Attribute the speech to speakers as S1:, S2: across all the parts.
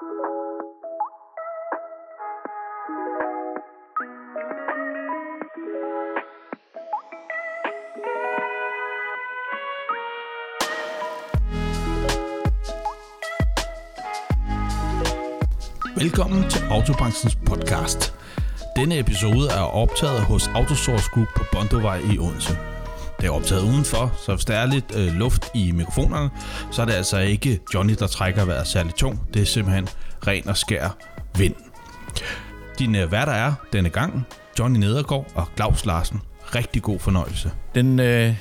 S1: Velkommen til Autobranchens podcast. Denne episode er optaget hos Autosource Group på Bondovej i Odense. Det er optaget udenfor, så hvis der er lidt øh, luft i mikrofonerne, så er det altså ikke Johnny, der trækker vejret særligt tung. Det er simpelthen ren og skær vind. Dine øh, værter er denne gang Johnny Nedergaard og Claus Larsen. Rigtig god fornøjelse.
S2: Den øh,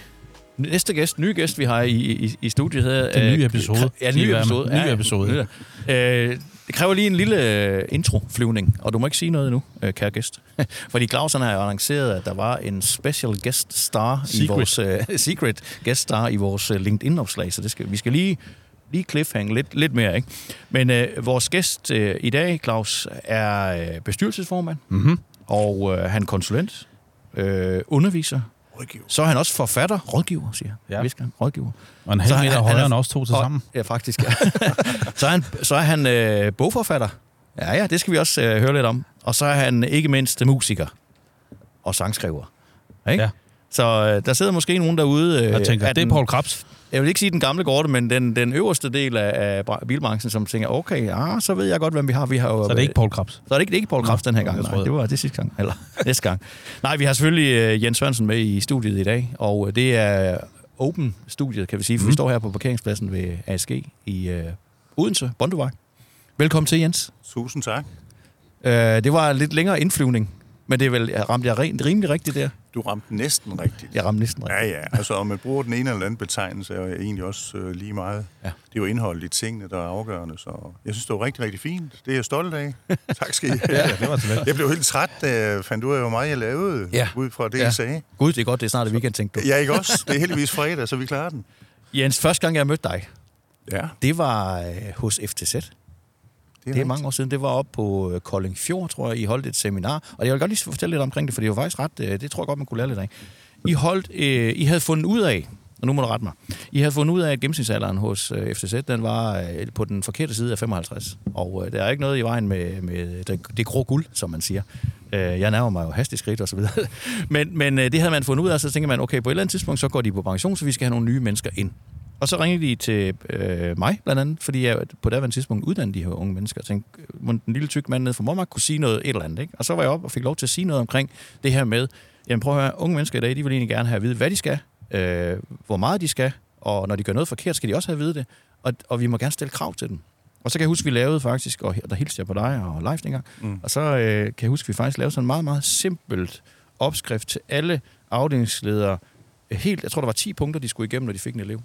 S2: næste gæst, nye gæst, vi har i, i, i studiet her...
S1: Den nye
S2: øh,
S1: episode.
S2: Ja, den nye episode.
S1: Nye
S2: Ja,
S1: episode.
S2: ja. Øh, det kræver lige en lille øh, introflyvning, og du må ikke sige noget endnu, øh, kære gæst. Fordi Claus han har jo annonceret, at der var en special guest star i
S1: Secret.
S2: vores øh, secret guest star i vores LinkedIn-opslag, så det skal, vi skal lige lige cliffhang lidt, lidt mere, ikke? Men øh, vores gæst øh, i dag, Claus, er øh, bestyrelsesformand,
S1: Mm-hmm.
S2: og øh, han er konsulent, øh, underviser,
S3: Rådgiver.
S2: så er han også forfatter, rådgiver, siger.
S1: Ja.
S2: Visker han, rådgiver.
S1: Og en halv meter
S2: han-
S1: højere
S2: han er-
S1: end os to til
S2: Og-
S1: sammen.
S2: Ja, faktisk. Ja. så er han, så er han øh, bogforfatter. Ja, ja, det skal vi også øh, høre lidt om. Og så er han ikke mindst musiker og sangskriver. Ikke?
S1: Ja.
S2: Så øh, der sidder måske nogen derude... Øh,
S1: Jeg tænker,
S2: af
S1: det er Paul Krabs.
S2: Jeg vil ikke sige den gamle gårde, men den, den øverste del af, af bra- bilbranchen, som tænker, okay, ja, så ved jeg godt, hvem vi har. Vi har jo,
S1: Så er det ikke Paul Krabs.
S2: så er det ikke, det er ikke Paul Kraft den her gang. Nej, det var det sidste gang. Eller næste gang. Nej, vi har selvfølgelig øh, Jens Sørensen med i studiet i dag, og øh, det er Open-studiet, kan vi sige, for
S1: Mhm.
S2: vi står her på parkeringspladsen ved ASG i øh, Odense, Bondevej. Velkommen til, Jens.
S3: Tusind tak.
S2: Øh, det var en lidt længere indflyvning, men det er vel, ramte jeg rent, rimelig rigtigt der?
S3: Du ramte næsten rigtigt.
S2: Jeg ramte næsten rigtigt.
S3: Ja, ja. Altså, om man bruger den ene eller anden betegnelse, er egentlig også øh, lige meget.
S2: Ja.
S3: Det er jo indholdet i tingene, der er afgørende, så jeg synes, det var rigtig, rigtig fint. Det er jeg stolt af. tak skal I have.
S1: Ja, det var til
S3: Jeg blev helt træt, da jeg fandt ud af, hvor meget jeg lavede,
S2: Ja.
S3: ud fra det,
S2: Ja.
S3: jeg sagde.
S2: Gud, det er godt, det er snart et weekend, tænkte du.
S3: Ja, ikke også? Det er heldigvis fredag, så vi klarer den.
S2: Jens, første gang, jeg mødte dig,
S3: Ja,
S2: det var øh, hos FTZ. Det er mange år siden. Det var op på øh, Kolding Fjord, tror jeg. I holdt et seminar. Og jeg vil godt lige fortælle lidt omkring det, for det var faktisk ret... øh, Det tror jeg godt, man kunne lære lidt af. I, holdt, øh, I havde fundet ud af, og nu må du rette mig, I havde fundet ud af, at gennemsnitsalderen hos øh, FTZ, den var øh, på den forkerte side af 55. Og øh, der er ikke noget i vejen med, med det, det grå guld, som man siger. Øh, jeg nærmer mig jo hastigt skridt og så videre. men men øh, det havde man fundet ud af, så tænker man, okay, på et eller andet tidspunkt, så går de på pension, så vi skal have nogle nye mennesker ind. Og så ringede de til øh, mig, blandt andet, fordi jeg på daværende tidspunkt uddannede de her unge mennesker. Jeg tænkte, må den lille tyk mand nede fra Mormark kunne sige noget et eller andet. Ikke? Og så var jeg op og fik lov til at sige noget omkring det her med, jamen prøv at høre, unge mennesker i dag, de vil egentlig gerne have at vide, hvad de skal, øh, hvor meget de skal, og når de gør noget forkert, skal de også have at vide det. Og, og vi må gerne stille krav til dem. Og så kan jeg huske, vi lavede faktisk, og der hilste jeg på dig og live dengang,
S3: Mm.
S2: og så øh, kan jeg huske, vi faktisk lavede sådan en meget, meget simpelt opskrift til alle afdelingsledere. Helt, jeg tror, der var 10 punkter, de skulle igennem, når de fik en elev.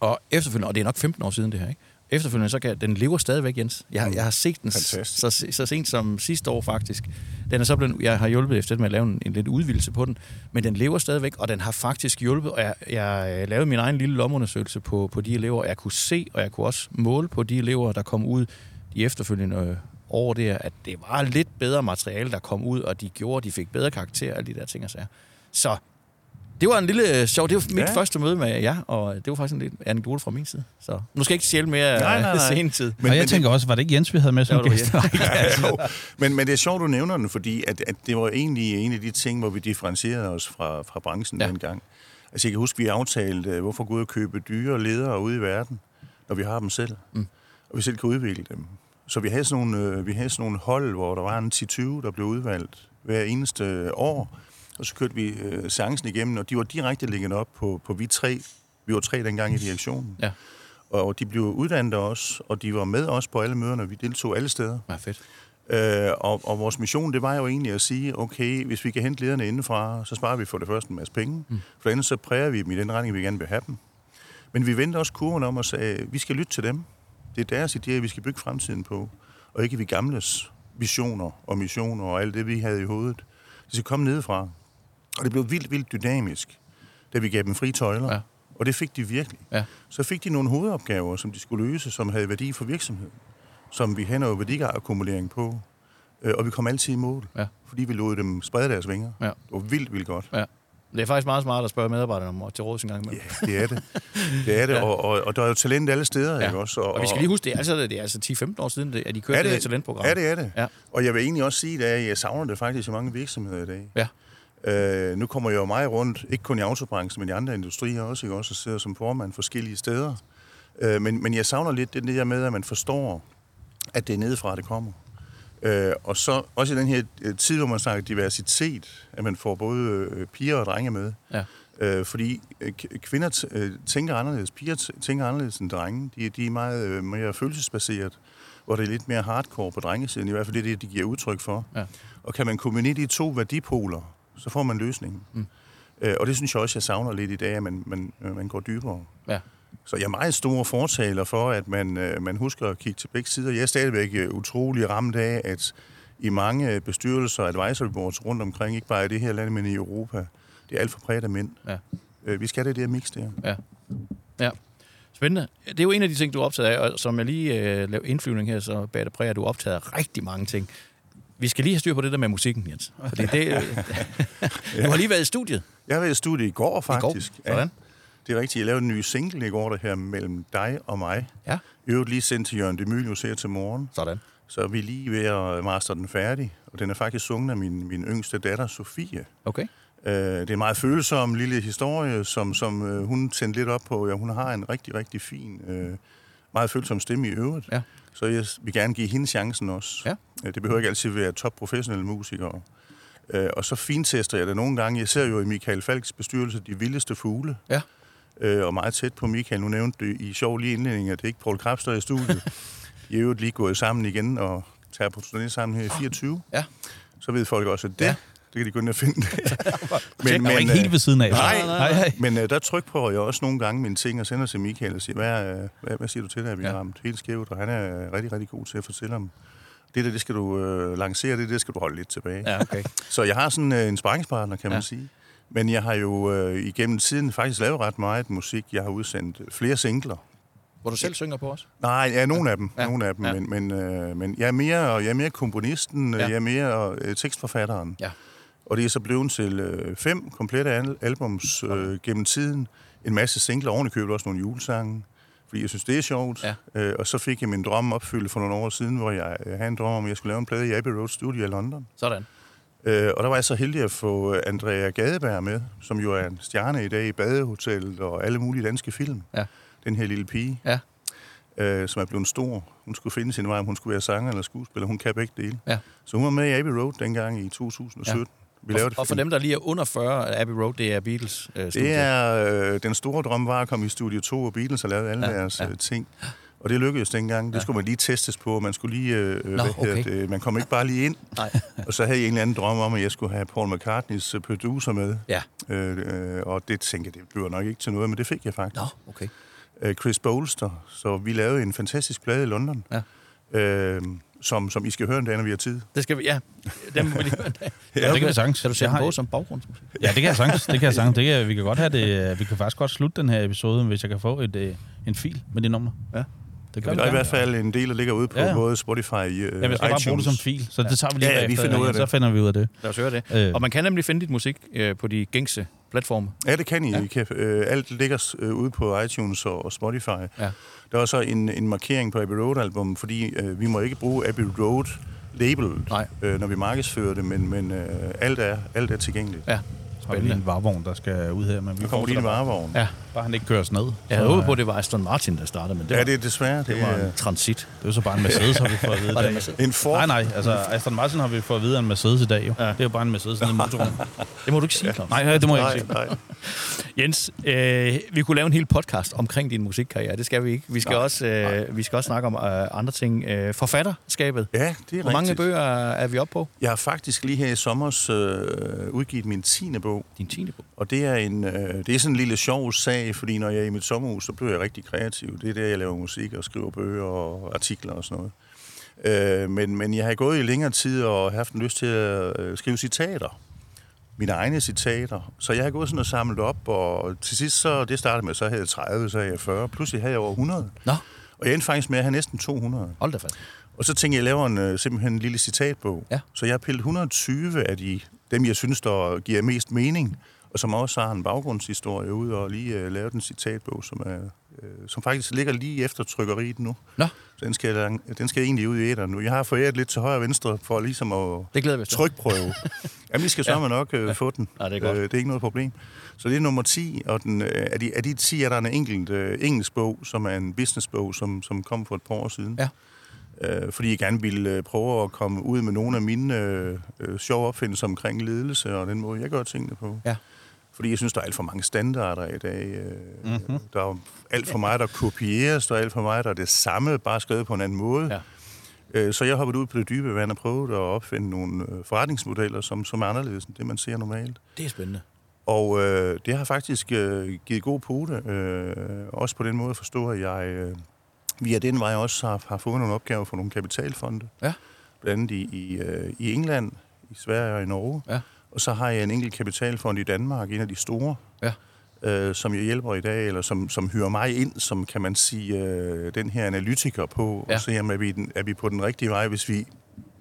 S2: Og efterfølgende, og det er nok 15 år siden det her, ikke? Efterfølgende, så kan den lever stadigvæk, Jens. Jeg,
S3: Mm.
S2: jeg har set den
S3: Fantastisk.
S2: så, så sent som sidste år, faktisk. Den er så blevet, jeg har hjulpet efter med at lave en, en lidt udvidelse på den, men den lever stadigvæk, og den har faktisk hjulpet, og jeg, jeg lavede min egen lille lomundersøgelse på, på de elever, og jeg kunne se, og jeg kunne også måle på de elever, der kom ud de efterfølgende øh, år der, at det var lidt bedre materiale, der kom ud, og de gjorde, de fik bedre karakter, alle de der ting og sager. Så det var en lille øh, sjov, det var mit
S3: Ja.
S2: første møde med jer, og det var faktisk en lille anekdote fra min side. Så nu skal jeg ikke stjæle mere
S3: Nej, nej, nej.
S2: sen tid.
S1: Men, og jeg tænker også, var det ikke Jens, vi havde med som gæst?
S3: Ja, jo. men, men det er sjovt, du nævner den, fordi at, at det var egentlig en af de ting, hvor vi differentierede os fra, fra branchen
S2: Ja.
S3: dengang. Altså jeg kan huske, vi aftalte, øh, hvorfor gå ud og købe dyre ledere ude i verden, når vi har dem selv,
S2: Mm.
S3: og vi selv kan udvikle dem. Så vi havde sådan nogle, øh, vi havde sådan nogle hold, hvor der var en 10-20, der blev udvalgt hver eneste år, og så kørte vi øh, seancen igennem, og de var direkte ligget op på, på vi tre. Vi var tre dengang i direktionen.
S2: Ja.
S3: Og de blev uddannet også, og de var med os på alle møderne. Vi deltog alle steder.
S2: Ja, fedt.
S3: Øh, og, og vores mission, det var jo egentlig at sige, okay, hvis vi kan hente lederne indefra, så sparer vi for det første en masse penge. Mm. For andet så præger vi dem i den retning, vi gerne vil have dem. Men vi vendte også kurven om og sagde, vi skal lytte til dem. Det er deres idéer, vi skal bygge fremtiden på. Og ikke vi gamles visioner og missioner og alt det, vi havde i hovedet. Det skal komme nedefra. Og det blev vildt, vildt dynamisk, da vi gav dem frie tøjler.
S2: Ja.
S3: Og det fik de virkelig.
S2: Ja.
S3: Så fik de nogle hovedopgaver, som de skulle løse, som havde værdi for virksomheden. Som vi havde noget værdiakkumulering på. Øh, Og vi kom altid i mål,
S2: Ja.
S3: fordi vi lod dem sprede deres vinger.
S2: Ja.
S3: Det var vildt, vildt godt.
S2: Ja. Det er faktisk meget smart at spørge medarbejderne om til råds en gang imellem.
S3: Ja, det er det. Det er det,
S2: Ja.
S3: og, og, og der er jo talent alle steder,
S2: Ja.
S3: ikke også?
S2: Og vi skal lige huske, det er altså, det er altså 10-15 år siden, at de kørte
S3: er
S2: det,
S3: det,
S2: det talentprogram.
S3: Ja, det er det.
S2: Ja.
S3: Og jeg vil egentlig også sige, at jeg savner det faktisk i mange virksomheder i dag.
S2: Ja.
S3: Øh, nu kommer jeg jo meget rundt, ikke kun i autobranchen, men i andre industrier også, ikke også, og sidder som formand forskellige steder. Øh, men, men jeg savner lidt det der med, at man forstår, at det er nedefra, det kommer. Øh, og så også i den her øh, tid, hvor man snakker diversitet, at man får både øh, piger og drenge med.
S2: Ja.
S3: Øh, fordi øh, kvinder tænker anderledes, piger tænker anderledes end drenge. De, de er meget mere følelsesbaseret, hvor det er lidt mere hardcore på drengesiden, i hvert fald det er det, de giver udtryk for.
S2: Ja.
S3: Og kan man kombinere de to værdipoler, så får man løsningen.
S2: Mm.
S3: Øh, og det synes jeg også, jeg savner lidt i dag, at man, man, øh, man går dybere.
S2: Ja.
S3: Så jeg er meget stor fortaler for, at man, øh, man husker at kigge til begge sider. Jeg er stadigvæk øh, utrolig ramt af, at i mange bestyrelser og advisory boards rundt omkring, ikke bare i det her land, men i Europa, det er alt for præget af mænd.
S2: Ja.
S3: Øh, vi skal det der mix der.
S2: Ja. ja. Spændende. Det er jo en af de ting, du er optaget af, og som jeg lige øh, lavede indflyvning her, så bag det præg, at du er optaget af rigtig mange ting. Vi skal lige have styr på det der med musikken, Jens. Fordi det, øh, du har lige været i studiet.
S3: Jeg har været i studiet i går, faktisk.
S2: I går? Sådan.
S3: Det er rigtigt. Jeg lavede en ny single i går, der her mellem dig og mig.
S2: Ja.
S3: I øvrigt lige sendt til Jørgen Demilius her til morgen.
S2: Sådan.
S3: Så er vi lige ved at master den færdig. Og den er faktisk sunget af min, min yngste datter, Sofie.
S2: Okay.
S3: Øh, det er en meget følsom lille historie, som, som øh, hun tændte lidt op på. Ja, hun har en rigtig, rigtig fin, øh, meget følsom stemme i øvrigt.
S2: Ja.
S3: Så jeg vil gerne give hende chancen også.
S2: Ja.
S3: Øh, Det behøver ikke altid være top professionelle musikere. Øh, og så fintester jeg det nogle gange. Jeg ser jo i Michael Falks bestyrelse de vildeste fugle.
S2: Ja.
S3: Øh, og meget tæt på Michael. Nu nævnte du i sjov lige indledning, at det ikke er Paul Krabs, der er i studiet. I øvrigt lige gået sammen igen og tager på turné sammen her i 24.
S2: Ja.
S3: Så ved folk også, at det,
S2: Ja.
S3: Ja. det kan de gå ind og finde.
S1: Men, men, ikke
S3: øh,
S1: helt ved siden af.
S3: Nej,
S1: nej, nej.
S3: Men øh, der trykprøver jeg også nogle gange mine ting og sender til Michael og siger, hvad, øh, hvad, hvad siger du til det, at vi
S2: Ja.
S3: har ramt helt skævt? Og han er øh, rigtig, rigtig god til at fortælle om. Det der, det skal du øh, lancere, det, det skal du holde lidt tilbage.
S2: Ja, okay.
S3: Så jeg har sådan øh, en sparringspartner, kan man
S2: Ja.
S3: sige. Men jeg har jo øh, igennem tiden faktisk lavet ret meget musik. Jeg har udsendt flere singler.
S2: Hvor du selv synger på os?
S3: Nej, ja, nogle af dem.
S2: Ja.
S3: Ja. Nogle af dem.
S2: Ja.
S3: Ja. Men, men, øh, men jeg, er mere, jeg er mere komponisten,
S2: Ja.
S3: ja. jeg er mere øh, tekstforfatteren.
S2: Ja.
S3: Og det er så blevet til øh, fem komplette al- albums øh, gennem tiden. En masse singler, oven i købet også nogle julesange, fordi jeg synes, det er sjovt.
S2: Ja.
S3: Øh, og så fik jeg min drøm opfyldt for nogle år siden, hvor jeg øh, havde en drøm om, at jeg skulle lave en plade i Abbey Road Studio i London.
S2: Sådan.
S3: Øh, og der var jeg så heldig at få øh, Andrea Gadeberg med, som jo er en stjerne i dag i Badehotellet og alle mulige danske film.
S2: Ja.
S3: Den her lille pige,
S2: Ja.
S3: øh, som er blevet stor. Hun skulle finde sin vej, om hun skulle være sanger eller skuespiller. Hun kan begge dele.
S2: Ja.
S3: Så hun var med i Abbey Road dengang i 2017. Vi
S2: Og, og for dem, der lige er under 40, Abbey Road, det er Beatles øh, studie.
S3: det er øh, den store drøm var at komme i Studio 2, og Beatles har lavet alle
S2: Ja,
S3: deres
S2: ja.
S3: ja. ting. Og det lykkedes dengang. Det skulle man lige testes på. Man skulle lige... Øh,
S2: Nå,
S3: hvad hedder
S2: okay.
S3: det, man kom ikke bare lige ind.
S2: Nej.
S3: Og så havde jeg en eller anden drøm om, at jeg skulle have Paul McCartneys øh, producer med.
S2: Ja.
S3: Øh, øh, og det tænkte jeg, det bliver nok ikke til noget, men det fik jeg faktisk.
S2: Nå, okay.
S3: Øh, Chris Bolster. Så vi lavede en fantastisk plade i London.
S2: Ja.
S3: Øh, som, som I skal høre en dag, når vi har tid.
S2: Det skal vi, ja. Dem må vi lige
S1: Ja, det kan vi sagtens.
S2: Kan du
S1: Jeg
S2: sætte
S1: har-
S2: den på som baggrund?
S1: Ja, det kan jeg sagtens. Det kan jeg sagtens. Det kan, vi kan godt have det. Vi kan faktisk godt slutte den her episode, hvis jeg kan få et, øh, en fil med det nummer.
S2: Ja.
S1: Det
S3: Der
S1: kan
S3: er
S1: vi
S3: i hvert fald en del, der ligger ude på
S1: Ja,
S3: både Spotify og øh,
S1: Ja, vi skal bare bruge det som fil, så det tager vi lige
S3: Ja, ja, vi finder ud af det.
S1: Så finder vi ud af det.
S2: Lad os høre det.
S1: Øh,
S2: Og man kan nemlig finde dit musik øh, på de gængse platforme.
S3: Ja, det kan I.
S2: Ja.
S3: I kan, øh, alt ligger øh, ude på iTunes og, og Spotify.
S2: Ja.
S3: Der er også en, en markering på Abbey Road-album, fordi øh, vi må ikke bruge Abbey Road labelet,
S2: Nej.
S3: øh, når vi markedsfører det, men, men øh, alt, er, alt er tilgængeligt.
S2: Ja.
S1: Har vi lige en varevogn, der skal ud her, men vi
S3: Der kommer lige en varevogn.
S2: Ja.
S1: Bare han ikke kører os ned.
S2: Jeg havde håbet på, at det var Aston Martin, der startede, men det
S3: Ja,
S2: var,
S3: det er desværre.
S2: det
S3: Det
S2: var
S3: er
S2: en transit.
S1: Det er jo så bare en Mercedes, har vi fået at vide
S2: Var det
S3: en Ford.
S1: Nej, nej, altså Aston Martin har vi fået at vide en Mercedes i dag jo.
S2: Ja.
S1: Det er jo bare en Mercedes nede i motoren.
S2: Det må du ikke sige, Claus.
S1: Nej, nej, det må jeg
S3: Nej,
S1: ikke sige.
S3: nej.
S2: Jens, øh, vi kunne lave en hel podcast omkring din musikkarriere. Det skal vi ikke. Vi skal,
S3: Nej.
S2: også, øh, vi skal også snakke om øh, andre ting. Øh, forfatterskabet.
S3: Ja, det er
S2: Hvor mange
S3: rigtigt.
S2: bøger er vi oppe på?
S3: Jeg har faktisk lige her i sommer øh, udgivet min tiende bog.
S2: Din tiende bog.
S3: Og det er, en, øh, det er sådan en lille sjov sag, fordi når jeg er i mit sommerhus, så bliver jeg rigtig kreativ. Det er der, jeg laver musik og skriver bøger og artikler og sådan noget. Øh, men, men jeg har gået i længere tid og haft en lyst til at øh, skrive citater. Mine egne citater. Så jeg har gået sådan og samlet op, og til sidst så, det startede med, så havde jeg 30, så havde jeg 40. Pludselig havde jeg over 100.
S2: Nå,
S3: Og jeg endte faktisk med at have næsten 200.
S2: hold da fast.
S3: Og så tænkte jeg, jeg laver en, øh, simpelthen en lille citatbog.
S2: Ja.
S3: Så jeg har pillet 120 af de, dem, jeg synes, der giver mest mening, og som også har en baggrundshistorie ud og lige øh, lavet en citatbog, som, er, øh, som faktisk ligger lige efter trykkeriet nu.
S2: Nå.
S3: Så den skal, den skal egentlig ud i æderen nu. Jeg har foræret lidt til højre og venstre for ligesom at
S2: Det glæder vi
S3: trykprøve. Jamen, vi skal sørge ja. nok øh, få den.
S2: Ja, det er godt.
S3: Øh, det er ikke noget problem. Så det er nummer 10, og den, øh, af, de, af de 10 er der en enkelt øh, engelsk bog, som er en businessbog, som, som kom for et par år siden.
S2: Ja.
S3: Øh, fordi jeg gerne ville øh, prøve at komme ud med nogle af mine øh, øh, sjove opfindelser omkring ledelse og den måde, jeg gør tingene på.
S2: Ja.
S3: Fordi jeg synes, der er alt for mange standarder i dag. Øh, mm-hmm. Der er alt for meget, der kopieres, der er alt for meget, der er det samme, bare skrevet på en anden måde.
S2: Ja.
S3: Øh, Så jeg hoppet ud på det dybe vand og prøvet at opfinde nogle forretningsmodeller, som, som er anderledes end det, man ser normalt.
S2: Det er spændende.
S3: Og øh, det har faktisk øh, givet god pote, øh, også på den måde at forstå, at jeg øh, via den vej også har, har fået nogle opgaver for nogle kapitalfonde.
S2: Ja.
S3: Blandt andet i, i, øh, i England, i Sverige og i Norge.
S2: Ja.
S3: Og så har jeg en enkelt kapitalfond i Danmark, en af de store,
S2: Ja.
S3: øh, som jeg hjælper i dag, eller som, som hyrer mig ind, som kan man sige, øh, den her analytiker på,
S2: Ja.
S3: og se om er vi, den, er vi på den rigtige vej, hvis vi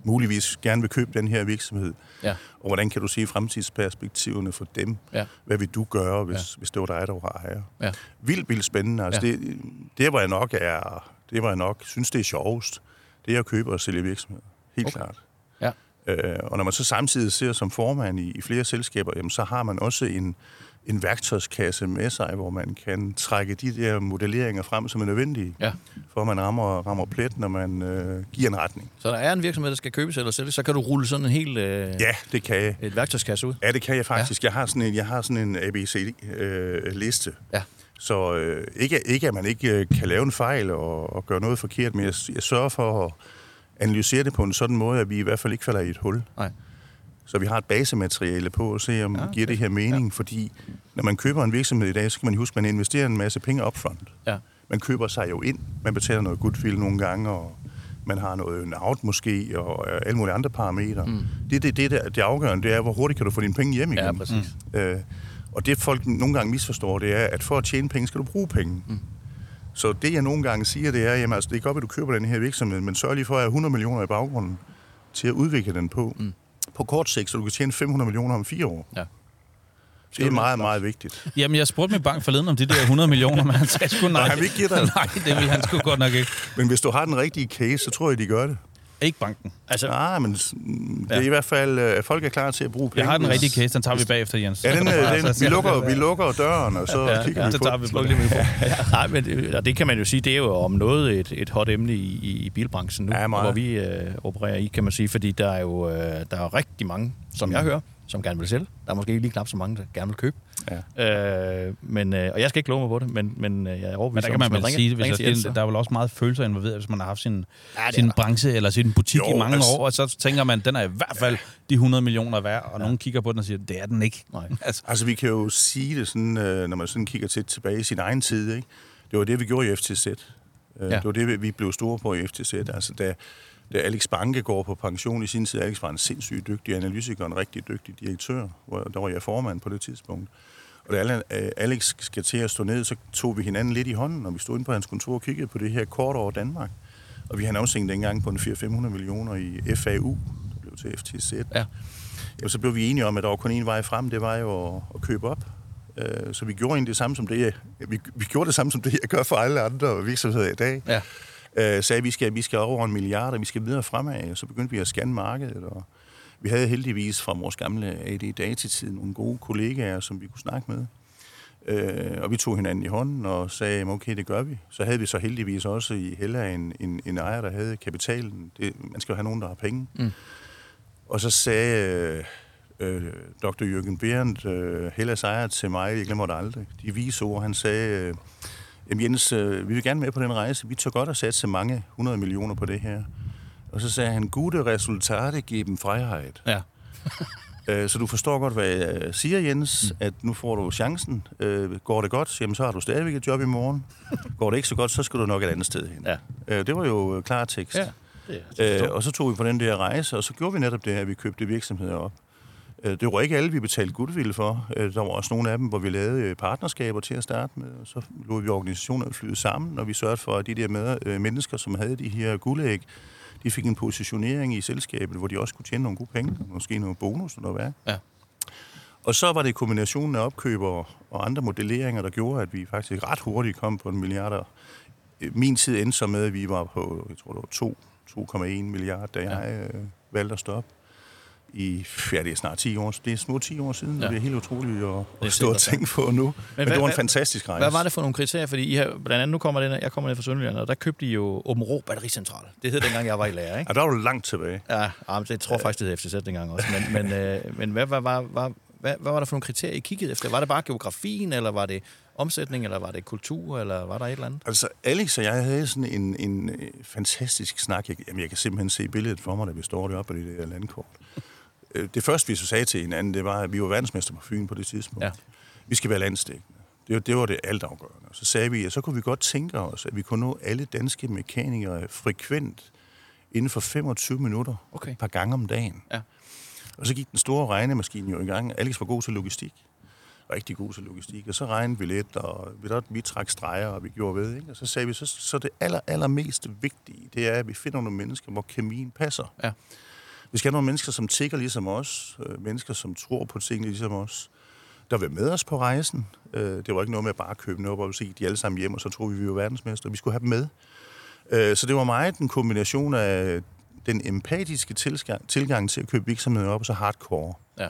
S3: muligvis gerne vil købe den her virksomhed.
S2: Ja.
S3: Og hvordan kan du se fremtidsperspektiverne for dem?
S2: Ja.
S3: Hvad vil du gøre, hvis,
S2: Ja.
S3: hvis det var dig, der var ejer?
S2: Ja.
S3: Vildt, vildt spændende. Altså,
S2: Ja.
S3: det, det, hvor jeg nok er, det, hvor jeg nok synes, det er sjovest, det er at købe og sælge virksomheder. Helt
S2: okay.
S3: klart.
S2: Ja.
S3: Øh, og når man så samtidig ser som formand i, i flere selskaber, jamen, så har man også en, en værktøjskasse med sig, hvor man kan trække de der modelleringer frem, som er nødvendige,
S2: Ja.
S3: for at man rammer, rammer plet, når man øh, giver en retning.
S2: Så der er en virksomhed, der skal købes eller sælges, så kan du rulle sådan en helt øh,
S3: Ja, det kan jeg.
S2: et værktøjskasse ud.
S3: Ja, det kan jeg faktisk. Ja. Jeg har sådan en, jeg har sådan en ABC-liste.
S2: Ja.
S3: Så øh, ikke, ikke, at man ikke øh, kan lave en fejl og, og gøre noget forkert, men jeg, jeg sørger for at analysere det på en sådan måde, at vi i hvert fald ikke falder i et hul.
S2: Nej.
S3: Så vi har et basemateriale på at se, om
S2: Ja,
S3: giver det her mening. Ja. Fordi når man køber en virksomhed i dag, så kan man huske, at man investerer en masse penge upfront.
S2: Ja.
S3: Man køber sig jo ind. Man betaler noget goodwill nogle gange, og man har noget en out måske, og øh, alle mulige andre parametre. Mm. Det, det, det, der, det afgørende, det er, hvor hurtigt kan du få dine penge hjem igen.
S2: Ja, præcis.
S3: Øh, og det folk nogle gange misforstår, det er, at for at tjene penge, skal du bruge penge. Mm. Så det, jeg nogle gange siger, det er, jamen, altså, det er godt, at du køber den her virksomhed, men sørg lige for at have 100 millioner i baggrunden til at udvikle den på. Mm. På kort sigt, så du kan tjene 500 millioner om fire år.
S2: Ja.
S3: Det er meget, meget vigtigt.
S1: Jamen, jeg spurgte min bank forleden om de der 100 millioner, men han sagde sgu nej.
S3: Nej, han vil ikke give dig det.
S1: Nej, det vil han sgu godt nok ikke.
S3: Men hvis du har den rigtige case, så tror jeg, de gør det.
S1: Ikke banken.
S2: Altså,
S3: Nej, men mm, det er
S1: Ja.
S3: i hvert fald, øh, at folk er klar til at bruge penge.
S1: Jeg har den rigtige case, den tager vi bagefter, Jens.
S3: Ja, den, øh, den,
S1: Altså,
S3: vi, lukker, vi lukker døren, og så
S2: Ja,
S3: ja, kigger
S1: Ja,
S3: vi
S1: så
S3: på
S1: tager
S3: den.
S1: vi på det.
S2: Nej, men det, og det kan man jo sige, det er jo om noget et, et hot emne i, i, i bilbranchen nu,
S3: Ja, meget.
S2: hvor vi øh, opererer i, kan man sige, fordi der er jo øh, der er rigtig mange, som jeg hører, som gerne vil sælge. Der er måske lige knap så mange, der gerne vil købe.
S3: Ja.
S2: Øh, men, øh, og jeg skal ikke love mig på det, men, men øh, jeg er overbevist
S1: Men der kan
S2: om,
S1: man
S2: hvis
S1: vel
S2: ringer-
S1: sige, hvis
S2: ringer Jens,
S1: der, er vel også meget følelser involveret, hvis man har haft sin,
S2: Ja,
S1: sin branche eller sin butik
S3: Jo,
S1: i mange
S3: altså-
S1: år, og så tænker man, den er i hvert fald de 100 millioner værd, og nogen kigger på den og siger, det er den ikke.
S2: Nej.
S1: Altså,
S3: Altså, vi kan jo sige det sådan, øh, når man sådan kigger til tilbage i sin egen tid, ikke? Det var det, vi gjorde i FTZ. Øh,
S2: Ja.
S3: Det var det, vi blev store på i FTZ. Altså, da, da Alex Banke går på pension i sin tid, Alex var en sindssygt dygtig analytiker, en rigtig dygtig direktør. Hvor, der var jeg formand på det tidspunkt. Og da øh, Alex skal til at stå ned, så tog vi hinanden lidt i hånden, og vi stod inde på hans kontor og kiggede på det her kort over Danmark. Og vi havde afsænket dengang på en 400-500 millioner i FAU, der blev til FTZ.
S2: Ja.
S3: Jamen, så blev vi enige om, at der var kun én vej frem, det var jo at, at købe op. Øh, Så vi gjorde egentlig det samme som det, jeg, vi, vi gjorde det samme som det, jeg gør for alle andre virksomheder i dag.
S2: Ja.
S3: Øh, sagde, at vi skal, vi skal over en milliard, og vi skal videre fremad. Og så begyndte vi at scanne markedet, og vi havde heldigvis fra vores gamle AD Datatid nogle gode kollegaer, som vi kunne snakke med. Øh, og vi tog hinanden i hånden og sagde, "Jamen, okay, det gør vi. Så havde vi så heldigvis også i Hella en, en, en ejer, der havde kapitalen. Det, man skal jo have nogen, der har penge.
S2: Mm.
S3: Og så sagde øh, øh, Dr. Jørgen Behrendt, øh, Hellas ejer til mig, jeg glemmer det aldrig, de vise ord, han sagde, øh, Jens, øh, vi vil gerne med på den rejse. Vi tør godt at satse mange 100 millioner på det her. Og så sagde han, gode resultater giver dem frihed.
S2: Ja.
S3: Øh, Så du forstår godt, hvad jeg siger, Jens, mm. at nu får du chancen. Øh, Går det godt, jamen så har du stadigvæk et job i morgen. Går det ikke så godt, så skal du nok et andet sted hen.
S2: Ja.
S3: Øh, Det var jo klar tekst.
S2: Ja.
S3: Øh, og så tog vi på den der rejse, og så gjorde vi netop det her, at vi købte virksomheder op. Øh, det var ikke alle, vi betalte goodwill for. Øh, der var også nogle af dem, hvor vi lavede øh, partnerskaber til at starte med. Så lod vi organisationer flyde sammen, og vi sørgede for, at de der med, mennesker, som havde de her guldæg, de fik en positionering i selskabet, hvor de også kunne tjene nogle gode penge, måske noget bonus eller noget værk.
S2: Ja.
S3: Og så var det kombinationen af opkøber og andre modelleringer, der gjorde, at vi faktisk ret hurtigt kom på en milliarder. Min tid endte så med, at vi var på, jeg tror det var 2, 2,1 milliarder, da jeg ja. øh, valgte at stoppe i, ja, det er snart 10 år, det er små 10 år siden, ja. det er helt utroligt at, at stå og tænke på nu. Men, Men det var en fantastisk rejse.
S2: Hvad var det for nogle kriterier? Fordi I har, blandt andet, nu kommer det, jeg kommer ned fra Sønderjylland, og der købte I jo Åben Rå Battericentral. Det hed dengang, jeg var i lærer, ikke?
S3: Ja, der var du langt tilbage.
S2: Ja, det tror jeg faktisk, det hed FCZ dengang også. Men, men, øh, men hvad, hvad, hvad, hvad, hvad, hvad var der for nogle kriterier, I kiggede efter? Var det bare geografien, eller var det omsætning, eller var det kultur, eller var der et eller andet?
S3: Altså, Alex og jeg havde sådan en, en fantastisk snak. Jeg, jamen, jeg kan simpelthen se billedet for mig, da vi står deroppe på det der landkort. Det første, vi så sagde til hinanden, det var, at vi var verdensmester på Fyn på det tidspunkt. Ja. Vi skal være landstækkende. Det var, det var det altafgørende. Så sagde vi, at så kunne vi godt tænke os, at vi kunne nå alle danske mekanikere frekvent inden for 25 minutter, okay. et par gange om dagen. Ja. Og så gik den store regnemaskine jo i gang. Alex var god til logistik. Rigtig god til logistik. Og så regnede vi lidt, og vi, der, vi trak streger, og vi gjorde ved. Ikke? Og så sagde vi, så, så det aller, allermest vigtige, det er, at vi finder nogle mennesker, hvor kemien passer. Ja. Vi skal have nogle mennesker, som tigger ligesom os. Øh, mennesker, som tror på tingene ligesom os. Der vil med os på rejsen. Øh, det var ikke noget med at bare købe noget og se de alle sammen hjem, og så troede vi, vi var verdensmester. Vi skulle have dem med. Øh, så det var meget en kombination af den empatiske tilgang, tilgang til at købe virksomheder op, og så hardcore. Ja.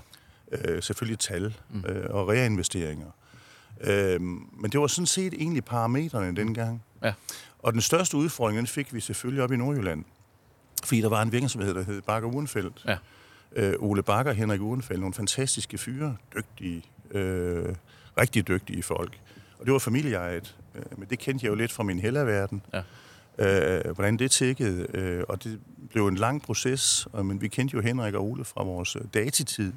S3: Øh, selvfølgelig tal mm. øh, og reinvesteringer. Øh, men det var sådan set egentlig parametrene dengang. Ja. Og den største udfordring, den fik vi selvfølgelig op i Nordjylland. Fordi der var en virksomhed, der hed Bakker Urenfeldt. Ja. Øh, Ole Bakker og Henrik Urenfeldt, nogle fantastiske fyre, dygtige, øh, rigtig dygtige folk. Og det var familieejet, øh, men det kendte jeg jo lidt fra min hellerverden. Ja. Øh, hvordan det tækkede, øh, og det blev en lang proces, og, men vi kendte jo Henrik og Ole fra vores øh, datetid,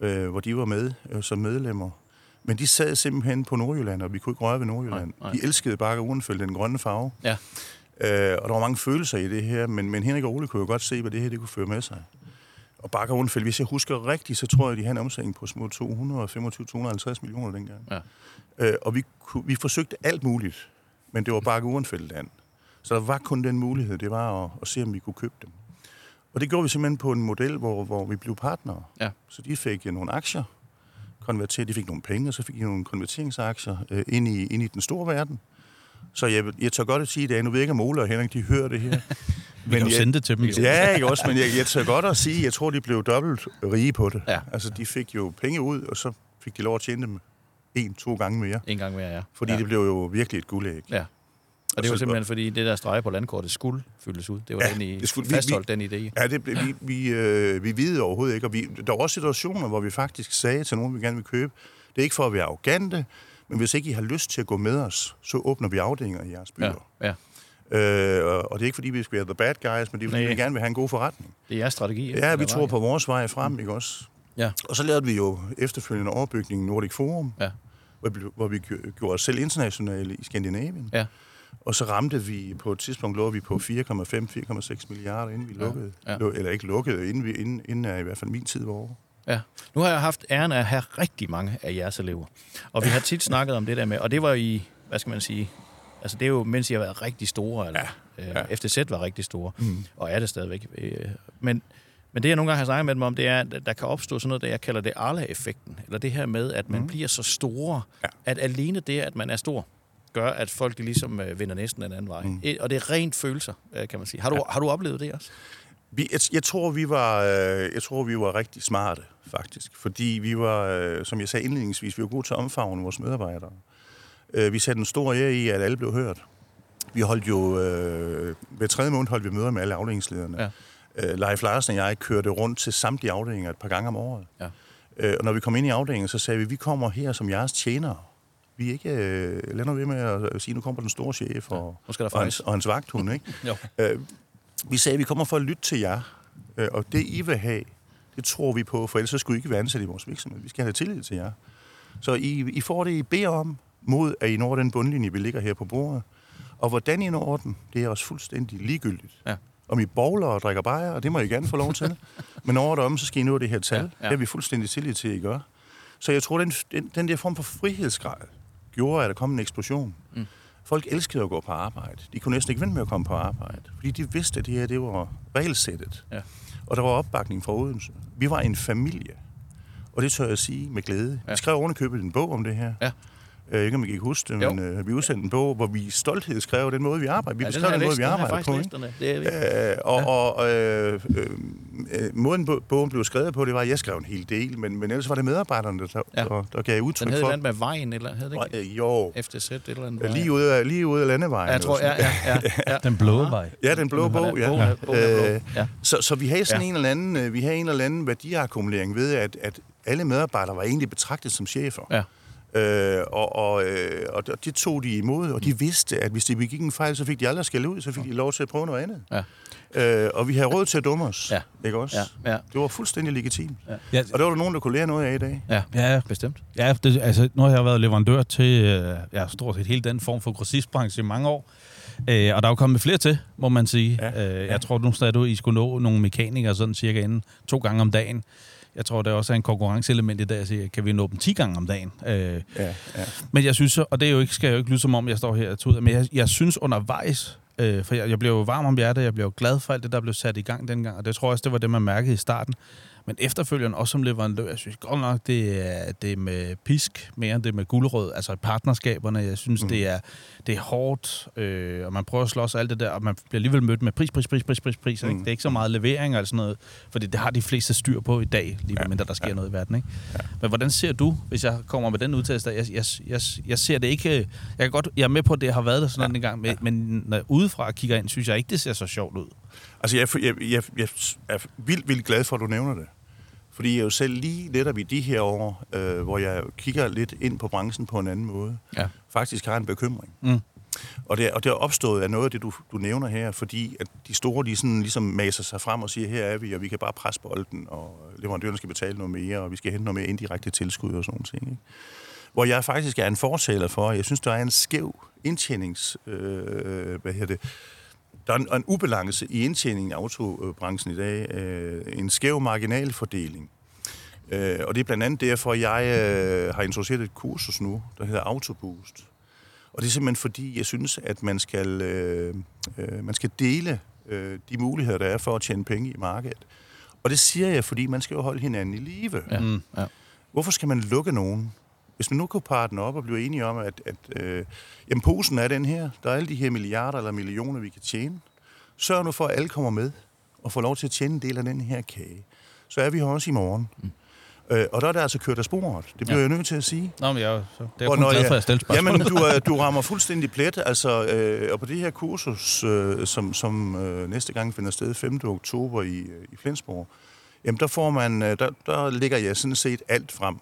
S3: øh, hvor de var med øh, som medlemmer. Men de sad simpelthen på Nordjylland, og vi kunne ikke røre ved Nordjylland. Nej, nej. De elskede Bakker Urenfeldt, den grønne farve. Ja. Øh, og der var mange følelser i det her, men, men Henrik og Ole kunne jo godt se, hvad det her det kunne føre med sig. Og Bakker Urenfeldt, hvis jeg husker rigtigt, så tror jeg, de havde en omsætning på små 225-250 millioner dengang. Ja. Øh, og vi, vi forsøgte alt muligt, men det var Bakker Urenfeldt land. Så der var kun den mulighed, det var at, at se, om vi kunne købe dem. Og det gjorde vi simpelthen på en model, hvor, hvor vi blev partnere. Ja. Så de fik nogle aktier, konverteret, de fik nogle penge, og så fik de nogle konverteringsaktier øh, ind, i, ind i den store verden. Så jeg, jeg tør godt at sige det, nu ved jeg ikke, om Ole og Henrik, de hører det her.
S1: vi men kan jo sende det til dem.
S3: Ja, ikke også, men jeg, jeg tør godt at sige, jeg tror, de blev dobbelt rige på det. Ja. Altså, de fik jo penge ud, og så fik de lov at tjene dem en, to gange mere.
S2: En gang mere, ja.
S3: Fordi
S2: ja.
S3: det blev jo virkelig et guldæg.
S2: Ja. Og det var simpelthen, fordi det der strege på landkortet skulle fyldes ud. Det var ja, den, I det skulle, fastholdt vi, den idé.
S3: Ja, det, vi, vi, øh, vi videde overhovedet ikke. Og vi, der var også situationer, hvor vi faktisk sagde til nogen, vi gerne vil købe, det er ikke for at være arrogante, men hvis ikke I har lyst til at gå med os, så åbner vi afdelinger i jeres byer. Ja, ja. Øh, og det er ikke fordi, vi skal være the bad guys, men det er fordi, Nej. vi gerne vil have en god forretning.
S2: Det er jeres strategi.
S3: Ja, vi tror på vores vej frem, mm. ikke også? Ja. Og så lavede vi jo efterfølgende overbygning Nordic Forum, ja. hvor, vi, hvor vi gjorde os selv internationale i Skandinavien. Ja. Og så ramte vi, på et tidspunkt lå vi på 4,5-4,6 milliarder, inden vi lukkede. Ja. Ja. Eller ikke lukkede, inden, vi, inden, inden i hvert fald min tid var over.
S2: Ja. Nu har jeg haft æren af at have rigtig mange af jeres elever. Og vi har tit snakket om det der med, og det var i, hvad skal man sige, altså det er jo, mens I har været rigtig store, eller ja. Ja. Øh, FTZ var rigtig store, mm. og er det stadigvæk. Øh, men, men det, jeg nogle gange har snakket med dem om, det er, at der kan opstå sådan noget, der jeg kalder det Arla-effekten. Eller det her med, at man mm. bliver så store, ja. at alene det, at man er stor, gør, at folk ligesom øh, vender næsten en anden vej. Mm. Og det er rent følelser, øh, kan man sige. Har du, ja. har du oplevet det også?
S3: Vi, jeg, jeg, tror, vi var, øh, jeg tror, vi var rigtig smarte, faktisk. Fordi vi var, øh, som jeg sagde indledningsvis, vi var gode til at omfavne vores medarbejdere. Øh, vi satte en stor ære i, at alle blev hørt. Vi holdt jo, øh, hver tredje måned holdt vi møder med alle afdelingslederne. Ja. Øh, Leif Larsen og jeg kørte rundt til samtlige afdelinger et par gange om året. Ja. Øh, og når vi kom ind i afdelingen, så sagde vi, vi kommer her som jeres tjenere. Vi er ikke... Øh, lad nu ved med at sige, nu kommer den store chef og, ja, og, hans, og hans vagthund, ikke? jo. Øh, vi sagde, at vi kommer for at lytte til jer, øh, og det I vil have, det tror vi på, for ellers så skulle I ikke være ansat i vores virksomhed. Vi skal have tillid til jer. Så I, I får det, I beder om, mod at I når den bundlinje, vi ligger her på bordet. Og hvordan I når den, det er også fuldstændig ligegyldigt. Ja. Om I bowler og drikker bajer, og det må I gerne få lov til. Men over om, så skal I nå det her tal. Ja, ja. Det har vi fuldstændig tillid til, at I gør. Så jeg tror, den, den, den der form for frihedsgrad gjorde, at der kom en eksplosion. Mm. Folk elskede at gå på arbejde. De kunne næsten ikke vente med at komme på arbejde, fordi de vidste, at det her det var regelsættet. Ja. Og der var opbakning fra Odense. Vi var en familie. Og det tør jeg sige med glæde. Ja. Vi skrev ovenikøbet en bog om det her.
S2: Ja.
S3: Jeg ved ikke, om I kan huske det, men øh, vi udsendte en bog, hvor vi stolthed skrev den måde, vi arbejder. Vi
S2: Ja, den
S3: beskrev den,
S2: jeg
S3: måde, vi
S2: den
S3: arbejder på.
S2: den er. Det er,
S3: Øh, og og øh, øh, øh, måden bo- bogen blev skrevet på, det var, at jeg skrev en hel del, men, men ellers var det medarbejderne, der,
S2: Ja.
S3: der, der gav udtryk
S2: den hed
S3: for.
S2: eller andet med vejen, eller hed det ikke?
S3: Øh, jo,
S2: et eller andet.
S3: Øh, lige ude af, lige ude af landevejen.
S2: Ja, jeg tror, ja, ja, ja. ja.
S1: Den blå vej.
S3: Ja, den blå
S2: Den
S3: bog, ja. Øh,
S2: Ja.
S3: Så, så vi havde sådan
S2: Ja.
S3: en eller anden, øh, vi havde en eller anden værdiakkumulering ved, at, at alle medarbejdere var egentlig betragtet som chefer.
S2: Ja.
S3: Øh, og, og, øh, og det tog de imod, og de vidste, at hvis de begik en fejl, så fik de aldrig skæld ud, så fik de lov til at prøve noget andet.
S2: Ja.
S3: Øh, og vi havde råd til at dumme os,
S2: Ja.
S3: ikke også?
S2: Ja, ja.
S3: Det var fuldstændig legitimt.
S1: Ja,
S3: Og der var der nogen, der kunne lære noget af i dag.
S2: Ja,
S1: ja,
S2: bestemt.
S1: Ja, det, altså, nu har jeg været leverandør til øh, ja, stort set hele den form for grossistbranche i mange år. Øh, og der er jo kommet flere til, må man sige.
S3: Ja,
S1: øh, jeg
S3: ja.
S1: tror nu stadig, at I skulle nå nogle mekanikere sådan cirka inden to gange om dagen. Jeg tror, der også er en konkurrenceelement i dag at sige, kan vi nå dem 10 gange om dagen? Øh,
S3: Ja, ja.
S1: men jeg synes, og det er jo ikke, skal jo ikke lyde som om, jeg står her og tuder, men jeg, jeg synes undervejs, øh, for jeg, jeg blev jo varm om hjertet, jeg blev glad for alt det, der blev sat i gang dengang, og det tror jeg også, det var det, man mærkede i starten. Men efterfølgende, også som leverandør, jeg synes godt nok, det er, det er med pisk mere end det er med guldrød, altså partnerskaberne. Jeg synes, mm. det, er, det er hårdt, øh, og man prøver at slås alt det der, og man bliver alligevel mødt med pris, pris, pris, pris, pris, pris. Mm. Ikke? Det er ikke så meget levering og sådan noget, fordi det har de fleste styr på i dag, lige ja. mindre der sker ja. noget i verden. Ikke? Ja. Men hvordan ser du, hvis jeg kommer med den udtalelse, jeg, jeg, jeg, jeg ser det ikke, jeg, kan godt, jeg er med på, at det har været der sådan ja. en gang, men, ja. men når jeg udefra kigger ind, synes jeg ikke, det ser så sjovt ud.
S3: Altså, jeg, jeg, jeg, jeg er vildt, vildt glad for, at du nævner det. Fordi jeg jo selv lige netop i de her år, øh, hvor jeg kigger lidt ind på branchen på en anden måde,
S2: Ja.
S3: faktisk har en bekymring.
S1: Mm.
S3: Og det, er- og det er opstået af noget af det, du, du nævner her, fordi at de store, de sådan ligesom maser sig frem og siger, her er vi, og vi kan bare presse bolden, og leverandørerne skal betale noget mere, og vi skal hente noget mere indirekte tilskud og sådan ting. Ikke? Hvor jeg faktisk er en fortaler for, jeg synes, der er en skæv indtjenings... Øh, hvad hedder det? Der er en, en ubalance i indtjeningen i autobranchen i dag. Øh, en skæv marginalfordeling. Øh, og det er blandt andet derfor, at jeg øh, har introduceret et kursus nu, der hedder Autoboost. Og det er simpelthen fordi, jeg synes, at man skal, øh, øh, man skal dele øh, de muligheder, der er for at tjene penge i markedet. Og det siger jeg, fordi man skal jo holde hinanden i live.
S2: Ja.
S1: Mm.
S2: ja.
S3: Hvorfor skal man lukke nogen? Hvis man nu kunne partne op og blive enige om, at, at øh, jamen, posen er den her, der er alle de her milliarder eller millioner, vi kan tjene. Sørg nu for, at alle kommer med og får lov til at tjene en del af den her kage. Så er vi her også i morgen. Mm. Øh, og der er det altså kørt af sporet. Det bliver
S1: Ja.
S3: jeg nødt til at sige.
S1: Nå, men jeg, så, det er jeg
S3: Og
S1: kun glad for, at jeg spørgsmål.
S3: Jamen, du, du rammer fuldstændig plet. Altså, øh, og på det her kursus, øh, som, som øh, næste gang finder sted 5. oktober i, øh, i Flensborg, jamen der, får man, øh, der, der lægger jeg sådan set alt frem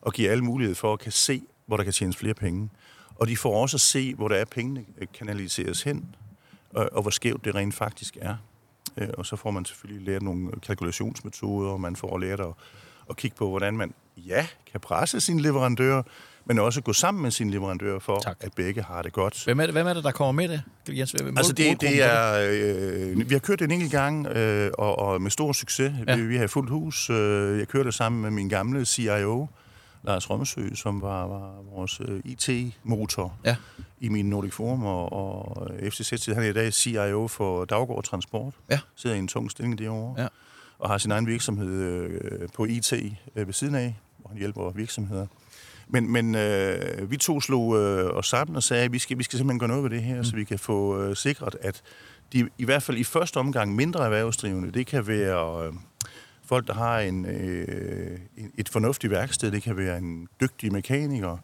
S3: og giver alle mulighed for at kan se, hvor der kan tjenes flere penge. Og de får også at se, hvor der er pengene øh, kanaliseres hen, og, og hvor skævt det rent faktisk er. Øh, og så får man selvfølgelig lært nogle kalkulationsmetoder, og man får lært at, at kigge på, hvordan man, ja, kan presse sine leverandører, men også gå sammen med sine leverandører for,
S2: Tak.
S3: at begge har det godt.
S2: Hvem er det, hvem er det der kommer med det? Jens, hvem
S3: Altså det, det er, øh, vi har kørt det en enkelt gang, øh, og, og med stor succes.
S2: Ja.
S3: Vi, vi har fuldt hus. Øh, jeg kørte det sammen med min gamle CIO, Lars Rømsø, som var, var vores øh, IT-motor
S2: Ja.
S3: i min Nordic Forum og, og FCZ. Han er i dag CIO for Daggård Transport.
S2: Ja.
S3: Sidder i en tung stilling derovre.
S2: Ja.
S3: Og har sin egen virksomhed øh, på IT øh, ved siden af, hvor han hjælper virksomheder. Men, men øh, vi to slog øh, os sammen og sagde, at vi skal, vi skal simpelthen gøre noget ved det her, mm. så vi kan få øh, sikret, at de i hvert fald i første omgang mindre erhvervsdrivende, det kan være øh, folk, der har en, øh, et fornuftigt værksted, det kan være en dygtig mekaniker,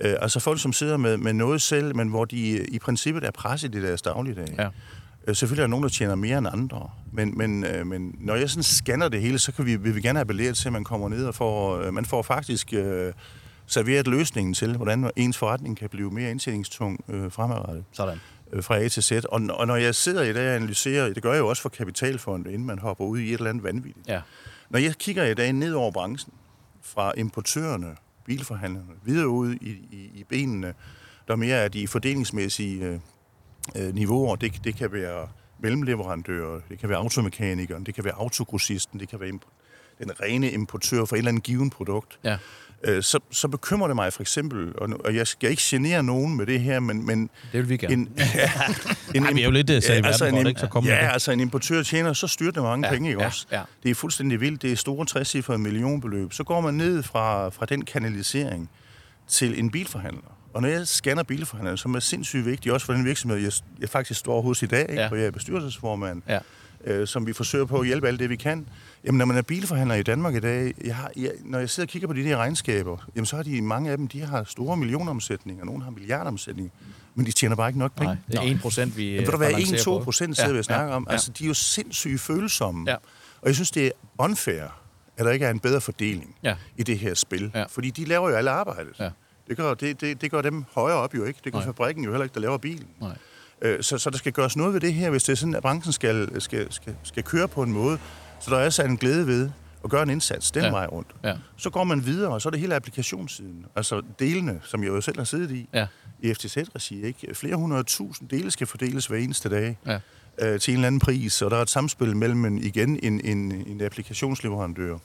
S3: øh, altså folk, som sidder med, med noget selv, men hvor de øh, i princippet er presset i deres dagligdag.
S2: Ja.
S3: Øh, Selvfølgelig er der nogen, der tjener mere end andre, men, men, øh, men når jeg sådan scanner det hele, så kan vi, vil vi gerne appellere til, at man kommer ned og får, øh, man får faktisk øh, serveret løsningen til, hvordan ens forretning kan blive mere indtjeningstung øh, fremadrettet
S2: Sådan.
S3: Øh, fra A til Z. Og, og når jeg sidder i dag og analyserer, det gør jeg jo også for kapitalfonde, inden man hopper ud i et eller andet vanvittigt.
S2: Ja.
S3: Når jeg kigger i dag ned over branchen, fra importørerne, bilforhandlerne, videre ud i, i, i benene, der mere er de fordelingsmæssige øh, øh, niveauer. Det, det kan være mellemleverandører, det kan være automekanikeren, det kan være autogrossisten, det kan være den rene importør for et eller andet given produkt,
S2: Ja.
S3: Øh, så, så bekymrer det mig for eksempel, og, nu, og jeg skal ikke genere nogen med det her, men, men
S2: Det vil vi gerne.
S3: en, ja, en,
S1: Ej, vi er jo lidt, øh, sat i verden
S3: en,
S1: det, ikke? Så kom
S3: ja,
S1: det.
S3: altså en importør tjener så styrtende mange
S2: Ja,
S3: penge, ikke
S2: ja,
S3: også?
S2: ja.
S3: Det er fuldstændig vildt. Det er store 60 millionbeløb. Så går man ned fra, fra den kanalisering til en bilforhandler. Og når jeg scanner bilforhandlere, som er sindssygt vigtigt, også for den virksomhed, jeg, jeg faktisk står hos i dag, ikke?
S2: Ja.
S3: hvor jeg er bestyrelsesformand,
S2: Ja.
S3: øh, som vi forsøger på at hjælpe alt det, vi kan. Jamen, når man er bilforhandler i Danmark i dag, jeg har, jeg, når jeg sidder og kigger på de der regnskaber, jamen, så har de, mange af dem, de har store millionomsætninger, nogle har milliardomsætninger, men de tjener bare ikke nok penge.
S2: Nej, det er 1 procent, vi
S3: Jamen, vil der være
S2: balancerer
S3: 1-2
S2: på.
S3: procent, sidder
S2: Ja,
S3: vi og snakker
S2: ja,
S3: om. Altså, de er jo sindssygt følsomme.
S2: Ja.
S3: Og jeg synes, det er unfair, at der ikke er en bedre fordeling
S2: Ja.
S3: i det her spil.
S2: Ja.
S3: Fordi de laver jo alle arbejdet.
S2: Ja.
S3: Det, gør, det, det, det gør dem højere op jo ikke. Det gør
S2: Nej.
S3: fabrikken jo heller ikke, der laver bilen.
S2: Nej.
S3: Øh, Så, så der skal gøres noget ved det her, hvis det er sådan, at branchen skal, skal, skal, skal køre på en måde, så der er altså en glæde ved at gøre en indsats den
S2: Ja.
S3: vej rundt.
S2: Ja.
S3: Så går man videre, og så er det hele applikationssiden. Altså delene, som jeg jo selv har siddet i,
S2: Ja.
S3: i FTZ-regi. Ikke? Flere hundrede tusind dele skal fordeles hver eneste dag
S2: Ja.
S3: øh, til en eller anden pris, og der er et samspil mellem en, igen en, en, en applikationsleverandør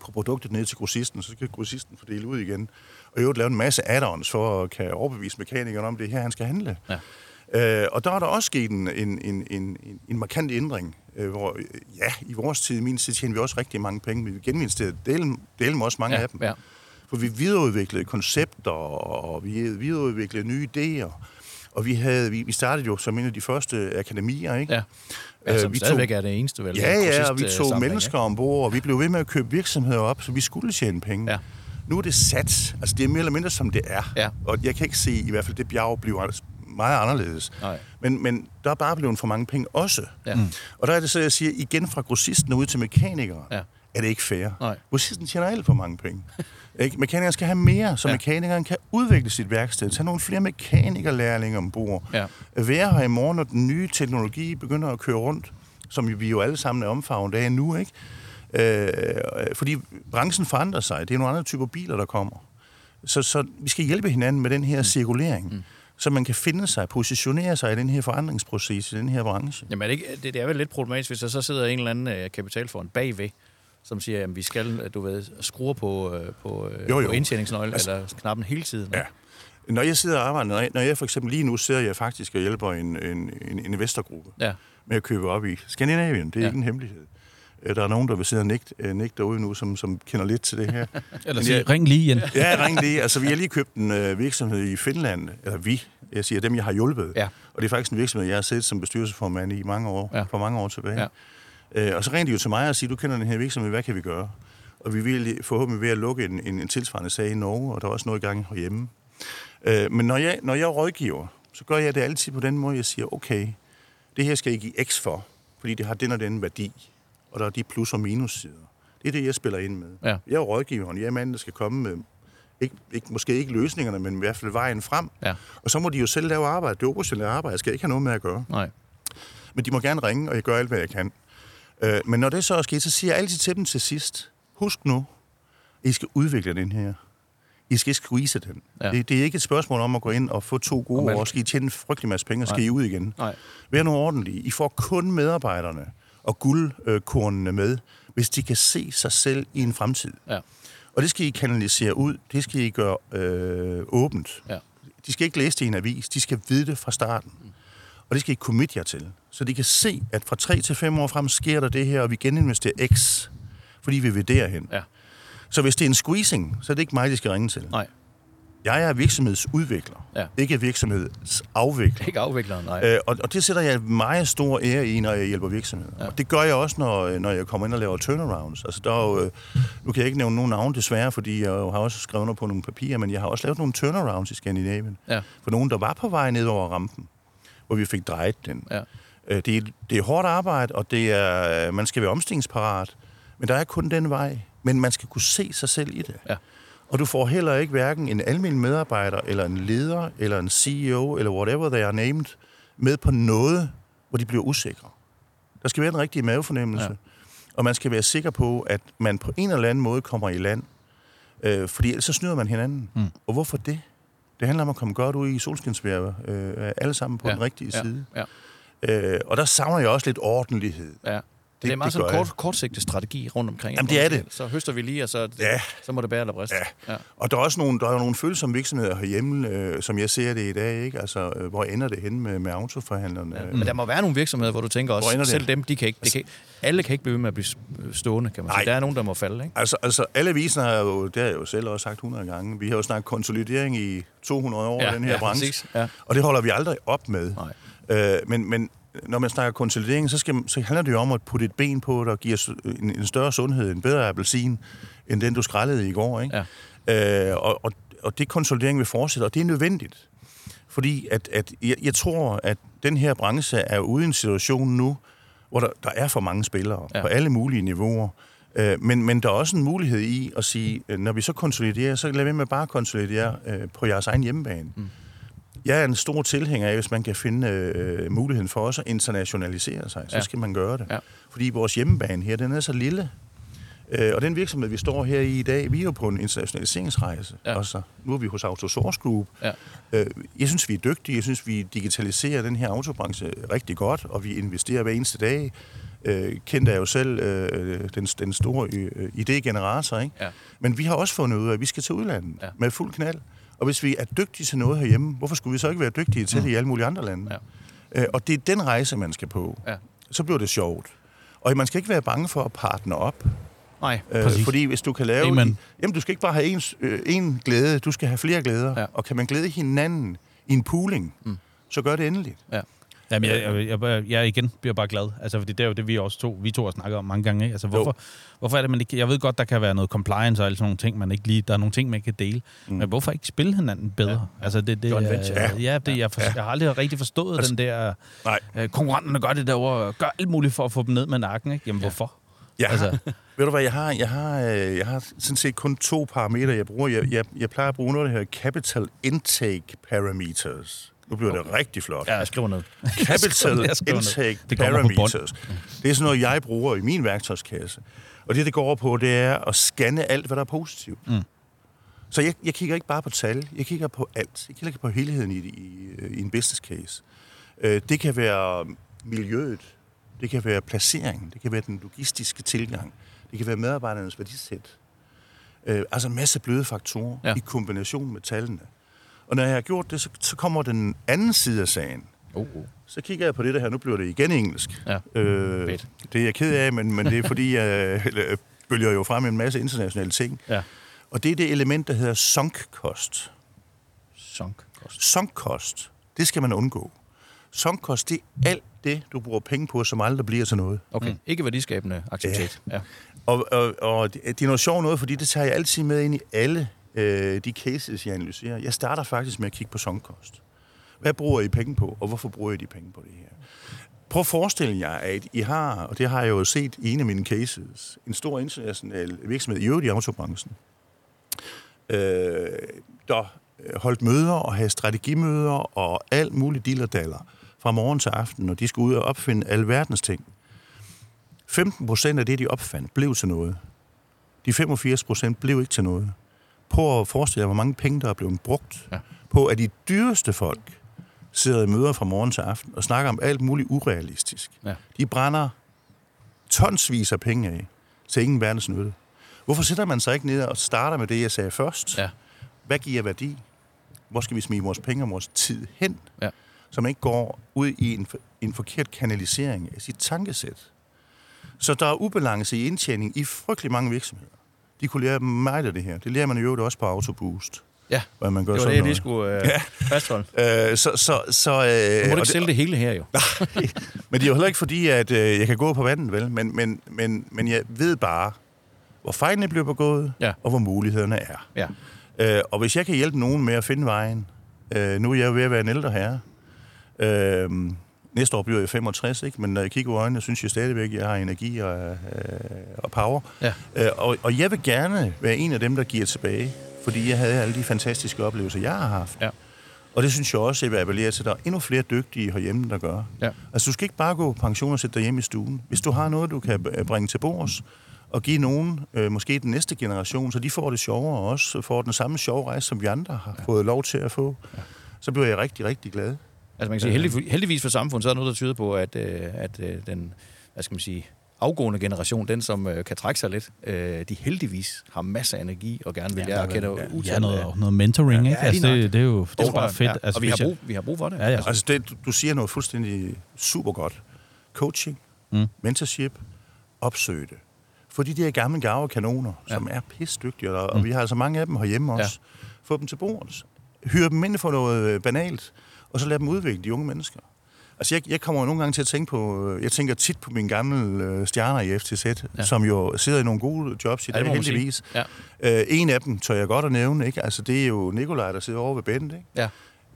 S3: på produktet ned til grossisten, så skal grossisten fordele ud igen. Og i øvrigt lave en masse add-ons for at kan overbevise mekanikeren om, det er her, han skal handle.
S2: Ja.
S3: Øh, og der er der også sket en, en, en, en, en markant ændring, øh, hvor øh, ja, i vores tid, i min tid, tjener vi også rigtig mange penge, men vi geninvesterede dele, dele med også mange
S2: Ja,
S3: af dem.
S2: ja.
S3: For vi videreudviklede koncepter, og vi videreudviklede nye idéer. Og vi, havde, vi, vi startede jo som en af de første akademier, ikke?
S2: Ja. Ja, som
S3: Øh, vi
S2: stadigvæk
S3: tog-
S2: er det eneste, vel?
S3: Ja, ja, og vi tog mennesker ombord, og vi blev ved med at købe virksomheder op, så vi skulle tjene penge.
S2: Ja.
S3: Nu er det sat. Altså, det er mere eller mindre, som det er.
S2: Ja.
S3: Og jeg kan ikke se, i hvert fald det bjerg bliver meget anderledes.
S2: Nej.
S3: Men, men der er bare blevet for mange penge også.
S2: Ja.
S3: Mm. Og der er det så, jeg siger, igen fra grossisten ud til mekanikere,
S2: Ja.
S3: er det ikke fair.
S2: Nej.
S3: Grossisten tjener alt for mange penge. ikke? Mekanikeren skal have mere, så
S2: Ja.
S3: ja. mekanikeren kan udvikle sit værksted, tage nogle flere mekanikerlærlinge ombord,
S2: Ja.
S3: være her i morgen, når den nye teknologi begynder at køre rundt, som vi jo alle sammen er omfavnet af nu, ikke? Øh, fordi branchen forandrer sig. Det er nogle andre typer biler, der kommer. Så, så vi skal hjælpe hinanden med den her cirkulering, mm. Så man kan finde sig, positionere sig i den her forandringsproces, i den her branche.
S2: Jamen, er det, ikke, det, det er vel lidt problematisk, hvis der så sidder en eller anden øh, kapitalfond bagved, som siger, at vi skal, du ved, skrue på, øh, på, øh,
S3: Jo, jo.
S2: på indtjeningsnøglen
S3: Altså-
S2: eller knappen hele tiden.
S3: Ja. Når jeg sidder og arbejder, når jeg, når jeg for eksempel lige nu sidder jeg faktisk og hjælper en, en, en investorgruppe
S2: ja.
S3: med at købe op i Skandinavien. Det er
S2: ja.
S3: ikke en hemmelighed. Øh, Der er nogen, der vil sidde og nægte, øh, nægte derude nu, som, som kender lidt til det her.
S1: Eller sige,
S3: jeg-
S1: ring lige igen.
S3: Ja, ring lige. Altså, vi har lige købt en øh, virksomhed i Finland. Eller vi. Jeg siger dem, jeg har hjulpet.
S2: Ja.
S3: Og det er faktisk en virksomhed, jeg har siddet som bestyrelsesformand i mange år,
S2: Ja.
S3: for mange år tilbage.
S2: Ja.
S3: Øh, og så ringte de jo til mig og siger, du kender den her virksomhed, hvad kan vi gøre? Og vi vil forhåbentlig ved at lukke en, en, en tilsvarende sag i Norge, og der er også noget i gang herhjemme. Øh, men når jeg, når jeg rådgiver, så gør jeg det altid på den måde, jeg siger, okay, det her skal I give X for, fordi det har den og den værdi, og der er de plus- og minussider. Det er det, jeg spiller ind med.
S2: Ja.
S3: Jeg er rådgiveren, jeg er manden, der skal komme med, ikke, ikke, måske ikke løsningerne, men i hvert fald vejen frem.
S2: Ja.
S3: Og så må de jo selv lave arbejde. Det operationelle arbejde jeg skal ikke have noget med at gøre.
S2: Nej.
S3: Men de må gerne ringe, og jeg gør alt, hvad jeg kan. Øh, men når det så er sket, så siger jeg altid til dem til sidst, husk nu, I skal udvikle den her. I skal ikke squeeze den.
S2: Ja.
S3: Det, det er ikke et spørgsmål om at gå ind og få to
S2: Og
S3: gode
S2: man-
S3: år, skal I tjene en frygtelig masse penge, og skal
S2: Nej.
S3: I ud igen.
S2: Nej.
S3: Vær nu ordentlige. I får kun medarbejderne og guldkornene med, hvis de kan se sig selv i en fremtid.
S2: Ja.
S3: Og det skal I kanalisere ud. Det skal I gøre øh, åbent.
S2: Ja.
S3: De skal ikke læse det i en avis. De skal vide det fra starten. Og det skal I commit jer til. Så de kan se, at fra 3 til 5 år frem sker der det her, og vi geninvesterer X, fordi vi vil derhen.
S2: Ja.
S3: Så hvis det er en squeezing, så er det ikke mig, de skal ringe til.
S2: Nej.
S3: Jeg er virksomhedsudvikler,
S2: Ja.
S3: ikke virksomhedsafvikler.
S2: Ikke afvikleren, nej.
S3: Øh, og, og det sætter jeg meget stor ære i, når jeg hjælper virksomheder.
S2: Ja.
S3: Og det gør jeg også, når, når jeg kommer ind og laver turnarounds. Altså, der er jo, øh, nu kan jeg ikke nævne nogen navn desværre, fordi jeg jo har også skrevet under på nogle papirer, men jeg har også lavet nogle turnarounds i Skandinavien.
S2: Ja.
S3: For nogen, der var på vej ned over rampen, hvor vi fik drejet den.
S2: Ja.
S3: Øh, det, er, det er hårdt arbejde, og det er, man skal være omstillingsparat, men der er kun den vej. Men man skal kunne se sig selv i det.
S2: Ja.
S3: Og du får heller ikke hverken en almindelig medarbejder, eller en leder, eller en CEO, eller whatever they are named, med på noget, hvor de bliver usikre. Der skal være en rigtig mavefornemmelse.
S2: Ja.
S3: Og man skal være sikker på, at man på en eller anden måde kommer i land. Øh, fordi ellers så snyder man hinanden.
S1: Mm.
S3: Og hvorfor det? Det handler om at komme godt ud i solskinsvejr, øh, alle sammen på
S2: Ja.
S3: den rigtige
S2: ja.
S3: side.
S2: Ja.
S3: Øh, og der savner jeg også lidt ordentlighed.
S2: Ja. Det, det er meget sådan en
S3: gør
S2: kort, kortsigtet strategi rundt omkring.
S3: Jamen, det er det.
S2: Så høster vi lige, og så,
S3: Ja.
S2: så må det bære eller briste.
S3: Ja. Og der er også nogle, der er nogle følsomme virksomheder herhjemme, øh, som jeg ser det i dag, ikke? Altså, øh, hvor ender det hen med, med autoforhandlerne?
S2: Ja. Men der må være nogle virksomheder, hvor du tænker
S3: Hvor
S2: også,
S3: det?
S2: selv dem, de kan ikke, de kan, alle kan ikke blive ved med at blive stående, kan man
S3: Nej.
S2: sige. Der er nogen, der må falde, ikke?
S3: Altså, altså alle avisen har jo, det har jeg jo selv også sagt 100 gange, vi har jo snakket konsolidering i 200 år i den her
S2: ja,
S3: branche,
S2: Præcis. Ja.
S3: og det holder vi aldrig op med.
S2: Nej.
S3: Øh, men, men når man snakker konsolidering, så, skal, så handler det jo om at putte et ben på, der giver su- en, en større sundhed, en bedre appelsin, end den du skrællede i går. Ikke? Ja. Øh, og, og, og det konsolidering vil fortsætte, og det er nødvendigt. Fordi at, at jeg, jeg tror, at den her branche er ude i en situation nu, hvor der, der er for mange spillere
S2: Ja.
S3: ja. på alle mulige niveauer. Øh, men, men der er også en mulighed i at sige, øh, når vi så konsoliderer, så lad være med bare at konsolidere øh, på jeres egen hjemmebane. Mm. Jeg er en stor tilhænger af, hvis man kan finde øh, muligheden for også at internationalisere sig, så
S2: Ja.
S3: skal man gøre det.
S2: Ja.
S3: Fordi vores hjemmebane her, den er så lille. Øh, og den virksomhed, vi står her i i dag, vi er jo på en internationaliseringsrejse.
S2: Ja.
S3: Også. Nu er vi hos Autosource Group.
S2: Ja.
S3: Øh, jeg synes, vi er dygtige. Jeg synes, vi digitaliserer den her autobranche rigtig godt, og vi investerer hver eneste dag. Øh, kendt er jo selv øh, den, den store øh, idégenerator, ikke?
S2: Ja.
S3: Men vi har også fundet ud af, at vi skal til udlandet
S2: ja.
S3: med fuld knald. Og hvis vi er dygtige til noget herhjemme, hvorfor skulle vi så ikke være dygtige til det i alle mulige andre lande?
S2: Ja.
S3: Øh, og det er den rejse, man skal på.
S2: Ja.
S3: Så bliver det sjovt. Og man skal ikke være bange for at partner op.
S2: Nej,
S3: Øh,
S1: Præcis.
S3: fordi hvis du kan lave...
S1: Amen.
S3: Jamen, du skal ikke bare have en, øh, en glæde, du skal have flere glæder.
S2: Ja.
S3: Og kan man glæde hinanden i en pooling, mm. så gør det endeligt.
S2: ja.
S1: Jamen, jeg, jeg, jeg, jeg igen bliver bare glad. Altså, fordi det er jo det, vi også to, vi to har snakket om mange gange. Ikke? Altså, hvorfor, hvorfor er det, man ikke... Jeg ved godt, der kan være noget compliance og alle sådan nogle ting, man ikke lige... Der er nogle ting, man kan dele. Mm. Men hvorfor ikke spille hinanden bedre? Ja. Altså, det, det,
S2: Joint venture.
S1: Ja, ja, det, jeg, for, jeg har aldrig rigtig forstået
S3: Altså,
S1: den der...
S3: Nej.
S1: Øh, konkurrenterne gør det derovre, gør alt muligt for at få dem ned med nakken. Ikke? Jamen, hvorfor?
S3: Jeg har,
S1: Altså-
S3: altså. ved du hvad, jeg har, jeg, har, øh, jeg har sådan set kun to parametre, jeg bruger. Jeg, jeg, jeg plejer at bruge noget, der hedder Capital Intake Parameters. Nu bliver okay. det rigtig flot.
S2: Ja, jeg skriver ned.
S3: Capital
S1: Jeg skriver ned.
S3: Intake
S1: Det.
S3: Parameters. Det er sådan noget, jeg bruger i min værktøjskasse. Og det, det går over på, det er at scanne alt, hvad der er positivt. Mm. Så jeg, jeg kigger ikke bare på tal, jeg kigger på alt. Jeg kigger på helheden i, i, i en business case. Øh, Det kan være miljøet, det kan være placeringen, det kan være den logistiske tilgang, det kan være medarbejdernes værdisæt. Øh, altså en masse bløde faktorer
S2: ja.
S3: i kombination med tallene. Og når jeg har gjort det, så, så kommer den anden side af sagen.
S2: Oh,
S3: Så kigger jeg på det der her, nu bliver det igen engelsk.
S2: Ja.
S3: Øh,
S2: Fedt.
S3: det er jeg ked af, men, men det er fordi, jeg øh, bølger jo frem en masse internationale ting.
S2: Ja.
S3: Og det er det element, der hedder sunk cost.
S2: Sunk cost.
S3: Sunk cost, det skal man undgå. Sunk cost, det er alt det, du bruger penge på, som aldrig bliver til noget.
S2: Okay, mm. ikke værdiskabende aktivitet. Ja.
S3: Og, og, og det det er noget sjovt noget, fordi det tager jeg altid med ind i alle øh, de cases, jeg analyserer. Jeg starter faktisk med at kigge på songkost. Hvad bruger I penge på, og hvorfor bruger I de penge på det her? Prøv at forestille jer, at I har, og det har jeg jo set i en af mine cases, en stor international virksomhed, i øvrigt i autobranchen, øh, der holdt møder og havde strategimøder og alt muligt dillerdaller fra morgen til aften, og de skulle ud og opfinde alverdens ting. 15 procent af det, de opfandt, blev til noget. De 85 procent blev ikke til noget. Prøv at forestille jer, hvor mange penge, der er blevet brugt
S2: Ja.
S3: på, at de dyreste folk sidder i møder fra morgen til aften og snakker om alt muligt urealistisk.
S2: Ja.
S3: De brænder tonsvis af penge af til ingen verdens nytte. Hvorfor sætter man sig ikke ned og starter med det, jeg sagde først?
S2: Ja.
S3: Hvad giver værdi? Hvor skal vi smide vores penge og vores tid hen?
S2: Ja.
S3: Så man ikke går ud i en, en forkert kanalisering af sit tankesæt. Så der er ubalance i indtjening i frygtelig mange virksomheder. De kunne lære meget af det her. Det lærer man jo også på Autoboost.
S2: Ja,
S3: Hvad man gør
S2: det var
S3: sådan
S2: det, jeg lige skulle øh, ja. fastholde.
S3: Øh, så, så, så, øh,
S2: Du må
S3: og
S2: ikke sælge det hele her, jo.
S3: men det er jo heller ikke fordi, at øh, jeg kan gå på vandet, vel? Men, men, men, men jeg ved bare, hvor fejlene bliver begået,
S2: Ja.
S3: og hvor mulighederne er.
S2: Ja.
S3: Øh, og hvis jeg kan hjælpe nogen med at finde vejen, øh, nu er jeg jo ved at være en ældre herre, øh, næste år bliver jeg 65, ikke? men når jeg kigger i øjnene, synes jeg stadigvæk, at jeg har energi og, øh, og power.
S2: Ja.
S3: Øh, og, og jeg vil gerne være en af dem, der giver tilbage, fordi jeg havde alle de fantastiske oplevelser, jeg har haft.
S2: Ja.
S3: Og det synes jeg også, jeg vil appellere til, at der er endnu flere dygtige herhjemme, der gør.
S2: Ja.
S3: Altså, du skal ikke bare gå på pension og sætte dig hjem i stuen. Hvis du har noget, du kan bringe til bords, og give nogen, øh, måske den næste generation, så de får det sjovere og også får den samme sjove rejse, som vi andre har ja. fået lov til at få, ja. så bliver jeg rigtig, rigtig glad.
S2: Altså man kan sige, heldig, heldigvis for samfundet, så er der noget, der tyder på, at, øh, at øh, den, hvad skal man sige, afgående generation, den som øh, kan trække sig lidt, øh, de heldigvis har masser af energi og gerne vil
S1: Ja,
S2: lære at
S1: der
S2: kende
S1: er
S2: utal
S1: Ja, noget,
S2: af-
S1: noget mentoring,
S2: Ja,
S1: ikke?
S2: ja,
S1: Altså, det, det er jo det er bare fedt.
S2: Ja.
S1: Altså,
S2: og vi har, brug, vi har brug for det.
S1: Ja, ja.
S3: Altså, det, du- siger noget fuldstændig super godt. Coaching,
S1: Mm.
S3: mm. mentorship, opsøge det. Få de der gamle gave kanoner, ja. som er pisdygtige, og, og vi har altså mange af dem herhjemme også. Ja. Få dem til bordet. Hyre dem ind for noget banalt, og så lad dem udvikle de unge mennesker. Altså, jeg, jeg kommer jo nogle gange til at tænke på, øh, jeg tænker tit på mine gamle øh, stjerner i FTZ, ja. som jo sidder i nogle gode jobs i
S2: Ja,
S3: dag, heldigvis.
S2: Ja.
S3: Øh, en af dem tør jeg godt at nævne, ikke? Altså, det er jo Nikolaj, der sidder over ved Bent, ikke?
S2: Ja.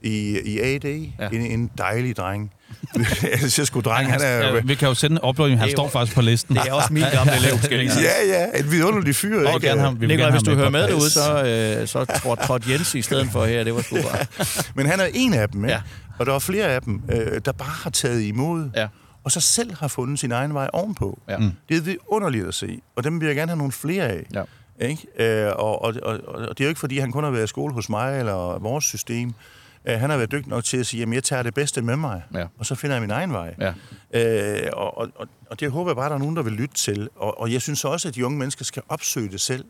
S3: I, i AD.
S2: Ja.
S3: En, en dejlig dreng. jeg siger sgu dreng, han er...
S1: Ja, vi kan jo sende en uploading, han står faktisk på listen.
S2: Det er også min gamle elev, skal jeg.
S3: Ja, ja, en vidunderlig fyr, ikke?
S1: gerne ham. Vi gerne
S2: hvis du hører med derude, så, øh, så trådte tråd Jens i stedet for her. Det var sgu bare...
S3: Men han er en af dem, ikke?
S2: Ja.
S3: Og der er flere af dem, øh, der bare har taget imod,
S2: Ja.
S3: og så selv har fundet sin egen vej ovenpå.
S2: Ja.
S1: Mm.
S3: Det er vidunderligt at se, og dem vil jeg gerne have nogle flere af.
S2: Ja.
S3: Ikke? Øh, og, og, og, og det er jo ikke, fordi han kun har været i skole hos mig eller vores system. Øh, han har været dygtig nok til at sige, at jeg tager det bedste med mig,
S2: Ja.
S3: og så finder jeg min egen vej.
S2: Ja.
S3: Øh, og, og, og- det håber jeg bare, der er nogen, der vil lytte til. Og, og jeg synes også, at de unge mennesker skal opsøge det selv.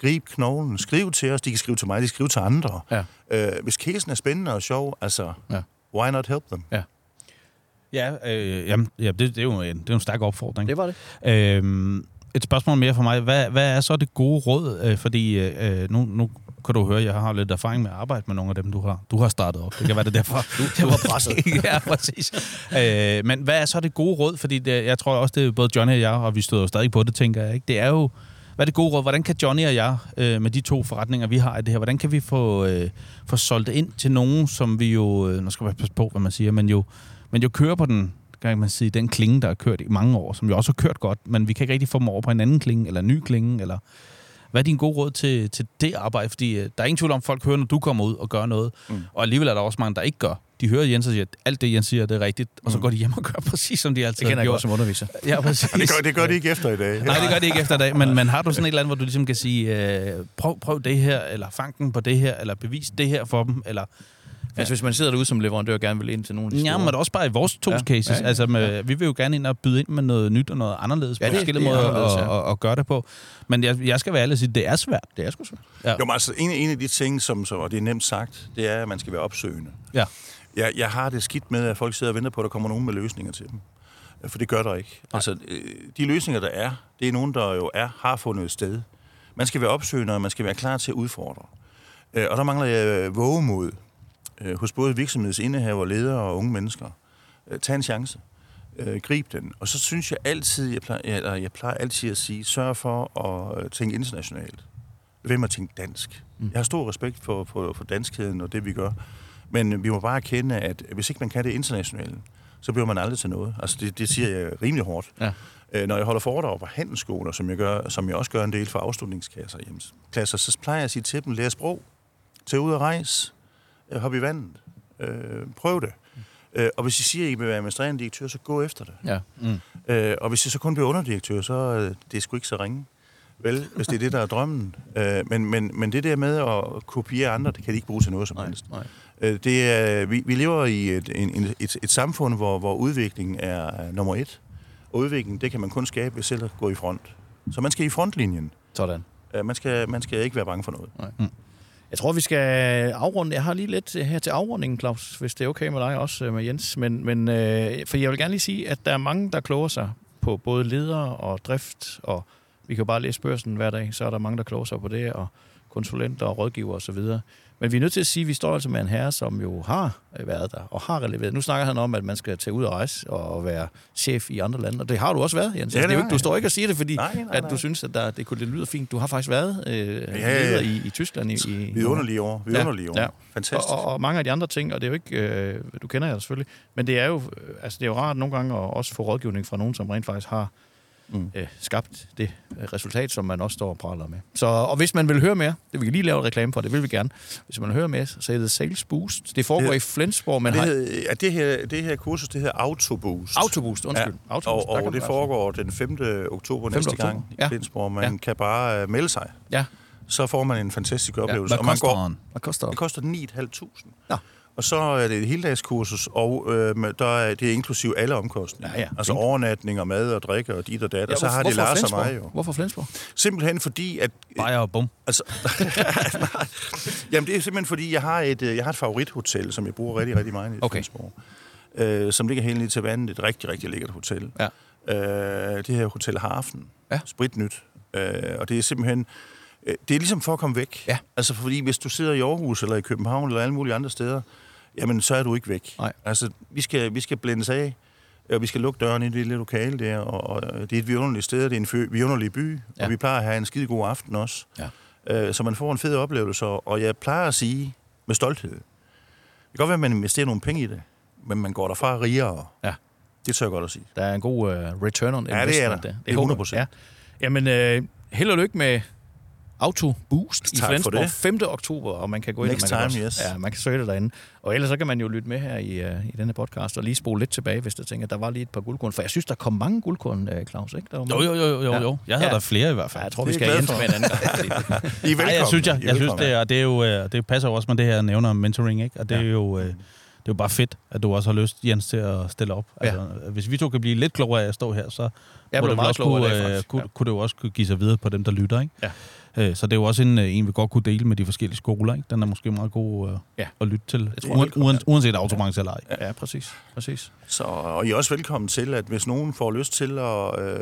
S3: Grib knoglen, skriv til os. De kan skrive til mig, de kan skrive til andre.
S2: Ja.
S3: Øh, hvis casen er spændende og sjov, altså,
S2: Ja.
S3: ja. why not help them?
S1: Ja, øh, jamen, ja det, det, er jo en, det er jo en stærk opfordring.
S2: Det var det.
S1: Øhm, et spørgsmål mere for mig. Hvad, hvad er så det gode råd? Øh, fordi øh, nu, nu kan du høre, jeg har lidt erfaring med at arbejde med nogle af dem, du har, du har startet op. Det kan være det er derfor.
S2: Du, du var presset.
S1: ja, præcis. Øh, men hvad er så det gode råd? Fordi det, jeg tror også, det er både Johnny og jeg, og vi støder jo stadig på det, tænker jeg. Ikke? Det er jo, hvad er det gode råd? Hvordan kan Johnny og jeg, øh, med de to forretninger, vi har i det her, hvordan kan vi få, øh, få solgt det ind til nogen, som vi jo, øh, nu skal jeg passe på, hvad man siger, men jo, men jo kører på den, kan man sige, den klinge, der har kørt i mange år, som jo også har kørt godt, men vi kan ikke rigtig få dem over på en anden klinge, eller en ny klinge, eller hvad er din gode råd til, til det arbejde? Fordi øh, der er ingen tvivl om, at folk hører, når du kommer ud og gør noget. Mm. Og alligevel er der også mange, der ikke gør. De hører Jens og siger, at alt det, Jens siger, det er rigtigt. Og så
S3: Mm.
S1: går de hjem og gør præcis, som de altid
S2: Det kender
S1: har
S2: jeg
S1: gjort.
S2: godt som underviser.
S1: Ja, præcis.
S3: Det gør, det gør de ikke efter i dag.
S1: Nej, det gør det ikke efter dag. Men, men har du sådan et eller andet, hvor du ligesom kan sige, øh, prøv, prøv det her, eller fang den på det her, eller bevis det her for dem, eller...
S2: Altså, hvis man sidder derude som leverandør og gerne vil ind til nogle af de
S1: Ja,
S2: store.
S1: men også bare i vores to
S2: Ja,
S1: cases.
S2: ja, ja.
S1: Altså, med, vi vil jo gerne ind og byde ind med noget nyt og noget anderledes
S2: Ja,
S1: på
S2: det-
S1: forskellige
S2: det er
S1: måder at,
S2: ja.
S1: at, at gøre det på. Men jeg, jeg skal være ærlig og sige, det er svært.
S2: Det er sgu svært.
S1: Ja.
S3: Jo, men altså, en, en af de ting, som, som, og det er nemt sagt, det er, at man skal være opsøgende.
S1: Ja.
S3: Jeg, jeg har det skidt med, at folk sidder og venter på, at der kommer nogen med løsninger til dem. For det gør der ikke. Altså, øh, de løsninger, der er, det er nogen, der jo er, har fundet et sted. Man skal være opsøgende, og man skal være klar til at udfordre. Øh, Og der mangler jeg øh, vågemod øh, hos både virksomhedsindehaver, ledere og unge mennesker. Øh, Tag en chance. Øh, Grib den. Og så synes jeg altid, jeg plejer, eller jeg plejer altid at sige, sørg for at øh, tænke internationalt. Hvem at tænke dansk?
S2: Mm.
S3: Jeg har stor respekt for, for, for danskheden og det, vi gør. Men vi må bare erkende, at hvis ikke man kan det internationalt, så bliver man aldrig til noget. Altså, det, det siger jeg rimelig hårdt.
S2: Ja.
S3: Øh, når jeg holder foredrag på handelsskoler, som jeg, gør, som jeg også gør en del for afslutningsklasser, jamen, klasser, så plejer jeg at sige til dem, lær sprog, tag ud og rejse, hop i vandet, øh, prøv det. Øh, og hvis I siger, at I vil være administrerende direktør, så gå efter det.
S2: Ja.
S1: Mm.
S3: Øh, og hvis I så kun bliver underdirektør, så øh, det er sgu ikke så ringe. Vel, hvis det er det, der er drømmen. Øh, men, men, men det der med at kopiere andre, det kan de ikke bruge til noget som
S2: Nej,
S3: helst.
S2: nej.
S3: Øh, det er, vi, vi lever i et, en, en- et, et samfund, hvor, hvor udvikling er øh, nummer et. Og udvikling, det kan man kun skabe ved selv at gå i front. Så man skal i frontlinjen.
S2: Sådan.
S3: Øh, man, skal, man skal ikke være bange for noget.
S2: Jeg tror, vi skal afrunde. Jeg har lige lidt øh, her til afrundingen, Claus, hvis det er okay med dig også, øh, med Jens. Men, men øh, for jeg vil gerne lige sige, at der er mange, der kloger sig på både ledere og drift, og vi kan jo bare læse børsen hver dag, så er der mange, der kloger sig på det, og konsulenter og rådgiver osv. Men vi er nødt til at sige, at vi står altså med en herre, som jo har øh, været der og har releveret. Nu snakker han om, at man skal tage ud og rejse og være chef i andre lande, og det har du også været, Jens.
S3: Ja,
S2: Ja,
S3: det
S2: det er jo ikke, du står ikke og siger det, fordi
S3: Nej, nej,
S2: at
S3: nej.
S2: du synes, at der, det, kunne, det lyder fint. Du har faktisk været øh,
S3: ja.
S2: leder i, i Tyskland i, i
S3: Vidunderlige år. Vidunderlige år.
S2: Ja.
S3: Fantastisk.
S2: og, og, og mange af de andre ting, og det er jo ikke, øh, du kender jeg selvfølgelig, men det er jo, øh, altså det er jo rart nogle gange at også få rådgivning fra nogen, som rent faktisk har
S3: Mm.
S2: øh, skabt det øh, resultat, som man også står og praler med. Så, og hvis man vil høre mere, det vil vi lige lave reklame for, det vil vi gerne. Hvis man vil høre mere, så er det Sales Boost. Det foregår
S3: Det-
S2: i Flensborg, men
S3: det,
S2: har
S3: ja, det, her, det her kursus, det hedder Autoboost.
S2: Autoboost, undskyld.
S3: Ja,
S2: Autoboost,
S3: og,
S2: kan
S3: og
S2: man
S3: det
S2: altså-
S3: foregår den 5. oktober
S2: 5.
S3: næste
S2: oktober,
S3: gang i
S2: ja.
S3: Flensborg. Man
S2: Ja.
S3: kan bare uh, melde sig.
S2: Ja.
S3: Så får man en fantastisk oplevelse.
S1: Hvad
S3: og man
S1: koster
S3: går,
S1: den?
S2: Hvad koster
S3: det
S2: det?
S3: koster 9.500.
S2: Nå.
S3: Og så er det et heldagskursus, og øh, der er det er inklusiv alle omkostninger.
S2: Ja, ja.
S3: Altså
S2: Fint.
S3: overnatning og mad og drikke og dit og dat.
S2: Ja,
S3: og så har det Lars og
S2: Flensborg?
S3: mig jo.
S2: Hvorfor Flensborg?
S3: Simpelthen fordi, at...
S1: Bajer og bum.
S3: Altså. Jamen, det er simpelthen fordi, jeg har et, øh, jeg har et favorithotel, som jeg bruger rigtig, rigtig meget i
S2: Okay.
S3: Flensborg. Øh, som ligger helt nede til vandet. Et rigtig, rigtig lækkert hotel.
S2: Ja.
S3: Øh, det her Hotel Harfen.
S2: Ja.
S3: Spritnyt. Øh, og det er simpelthen... øh, Det er ligesom for at komme væk.
S2: Ja.
S3: Altså, fordi hvis du sidder i Aarhus eller i København eller alle mulige andre steder, jamen, så er du ikke væk.
S2: Nej.
S3: Altså, vi skal, vi skal blændes af, og vi skal lukke døren i det lille lokale der, og, og det er et vidunderligt sted, det er en fø- vidunderlig by,
S2: Ja.
S3: og vi plejer at have en skide god aften også.
S2: Ja.
S3: Øh, så man får en fed oplevelse, og jeg plejer at sige med stolthed, det kan godt være, at man investerer nogle penge i det, men man går derfra rigere.
S2: Ja.
S3: Det tør jeg godt at sige.
S2: Der er en god uh, return on
S3: Ja, det er
S2: investment.
S3: der. Det er
S2: håber
S3: 100%.
S2: jeg. Ja. Jamen, uh, held og lykke med Auto Boost i
S3: Tak for
S2: Flensborg
S3: det.
S2: 5. oktober, og man kan gå ind
S3: Next
S2: og man kan
S3: time,
S2: også,
S3: yes.
S2: ja, man kan søge det derinde. Og ellers så kan man jo lytte med her i, uh, i denne podcast og lige spole lidt tilbage, hvis du tænker, der var lige et par guldkorn. For jeg synes, der kom mange guldkorn, uh, Claus, ikke? Der var
S1: Jo,
S2: mange.
S1: jo, jo, jo,
S2: Ja.
S1: jo. Jeg havde
S2: Ja.
S1: der flere i hvert fald.
S2: Ja, jeg tror, vi skal
S3: for.
S2: med en anden gang.
S3: I velkommen.
S1: Nej, jeg synes, jeg,
S3: I
S1: jeg synes det, er, det, er jo, øh, det passer jo også med det her, jeg nævner om mentoring, ikke? Og det er jo... øh, Det er jo bare fedt, at du også har lyst, Jens, til at stille op.
S2: Ja.
S1: Altså, hvis vi to kan blive lidt klogere af at stå her, så
S2: Jeg
S1: må det også
S2: i
S1: kunne,
S2: faktisk.
S1: kunne,
S2: Ja.
S1: kunne det jo også kunne give sig videre på dem, der lytter. Ikke?
S2: Ja.
S1: Øh, Så det er jo også en, øh, en, vi godt kunne dele med de forskellige skoler. Ikke? Den er måske meget god øh,
S2: Ja.
S1: at lytte til,
S2: tror jeg
S1: uden,
S2: velkommen,
S1: uden, uanset autobranche eller ej.
S2: Ja, præcis. præcis.
S3: Så, og I er også velkommen til, at hvis nogen får lyst til at øh,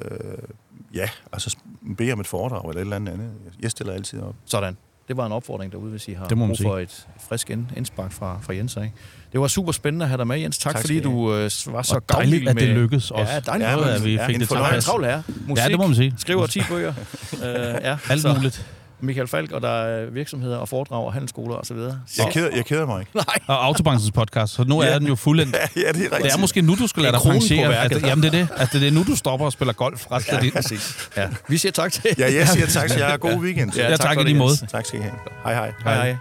S3: ja, altså bede om et foredrag eller et eller andet andet, jeg stiller altid op.
S2: Sådan. Det var en opfordring derude, hvis I har
S1: Det må man
S2: brug for et frisk ind- indspark fra, fra Jens. Ikke? Det var super spændende at have dig med, Jens. Tak,
S3: Tak
S2: fordi du øh, var så
S1: Og dejligt,
S2: gavmild
S1: at det
S2: med...
S1: lykkedes også.
S2: Ja, dejligt.
S3: Ja,
S1: at vi
S3: ja,
S1: fik
S3: en
S1: det til at
S2: Han er travl. Musik,
S1: Ja, det må man sige.
S2: skriver 10 bøger. uh, ja,
S1: Alt
S2: så
S1: muligt.
S2: Michael Falk, og der er virksomheder og foredrag og handelsskoler osv.
S3: Jeg keder, jeg keder mig ikke.
S2: Nej.
S1: Og Autobranchens podcast, så nu
S3: Ja.
S1: er den jo fuldendt.
S3: Ja, ja, det er rigtigt.
S1: Det er måske nu, du skal lade dig
S2: værket.
S1: At, jamen, det er det. Altså, det er nu, du stopper og spiller golf resten af dit...
S2: præcis. Ja. Vi siger tak til
S3: Ja, jeg siger tak til jer. God weekend.
S1: Ja, tak
S2: for
S1: i
S2: det,
S1: lige måde.
S3: Tak skal I have. Hej hej.
S2: Hej hej.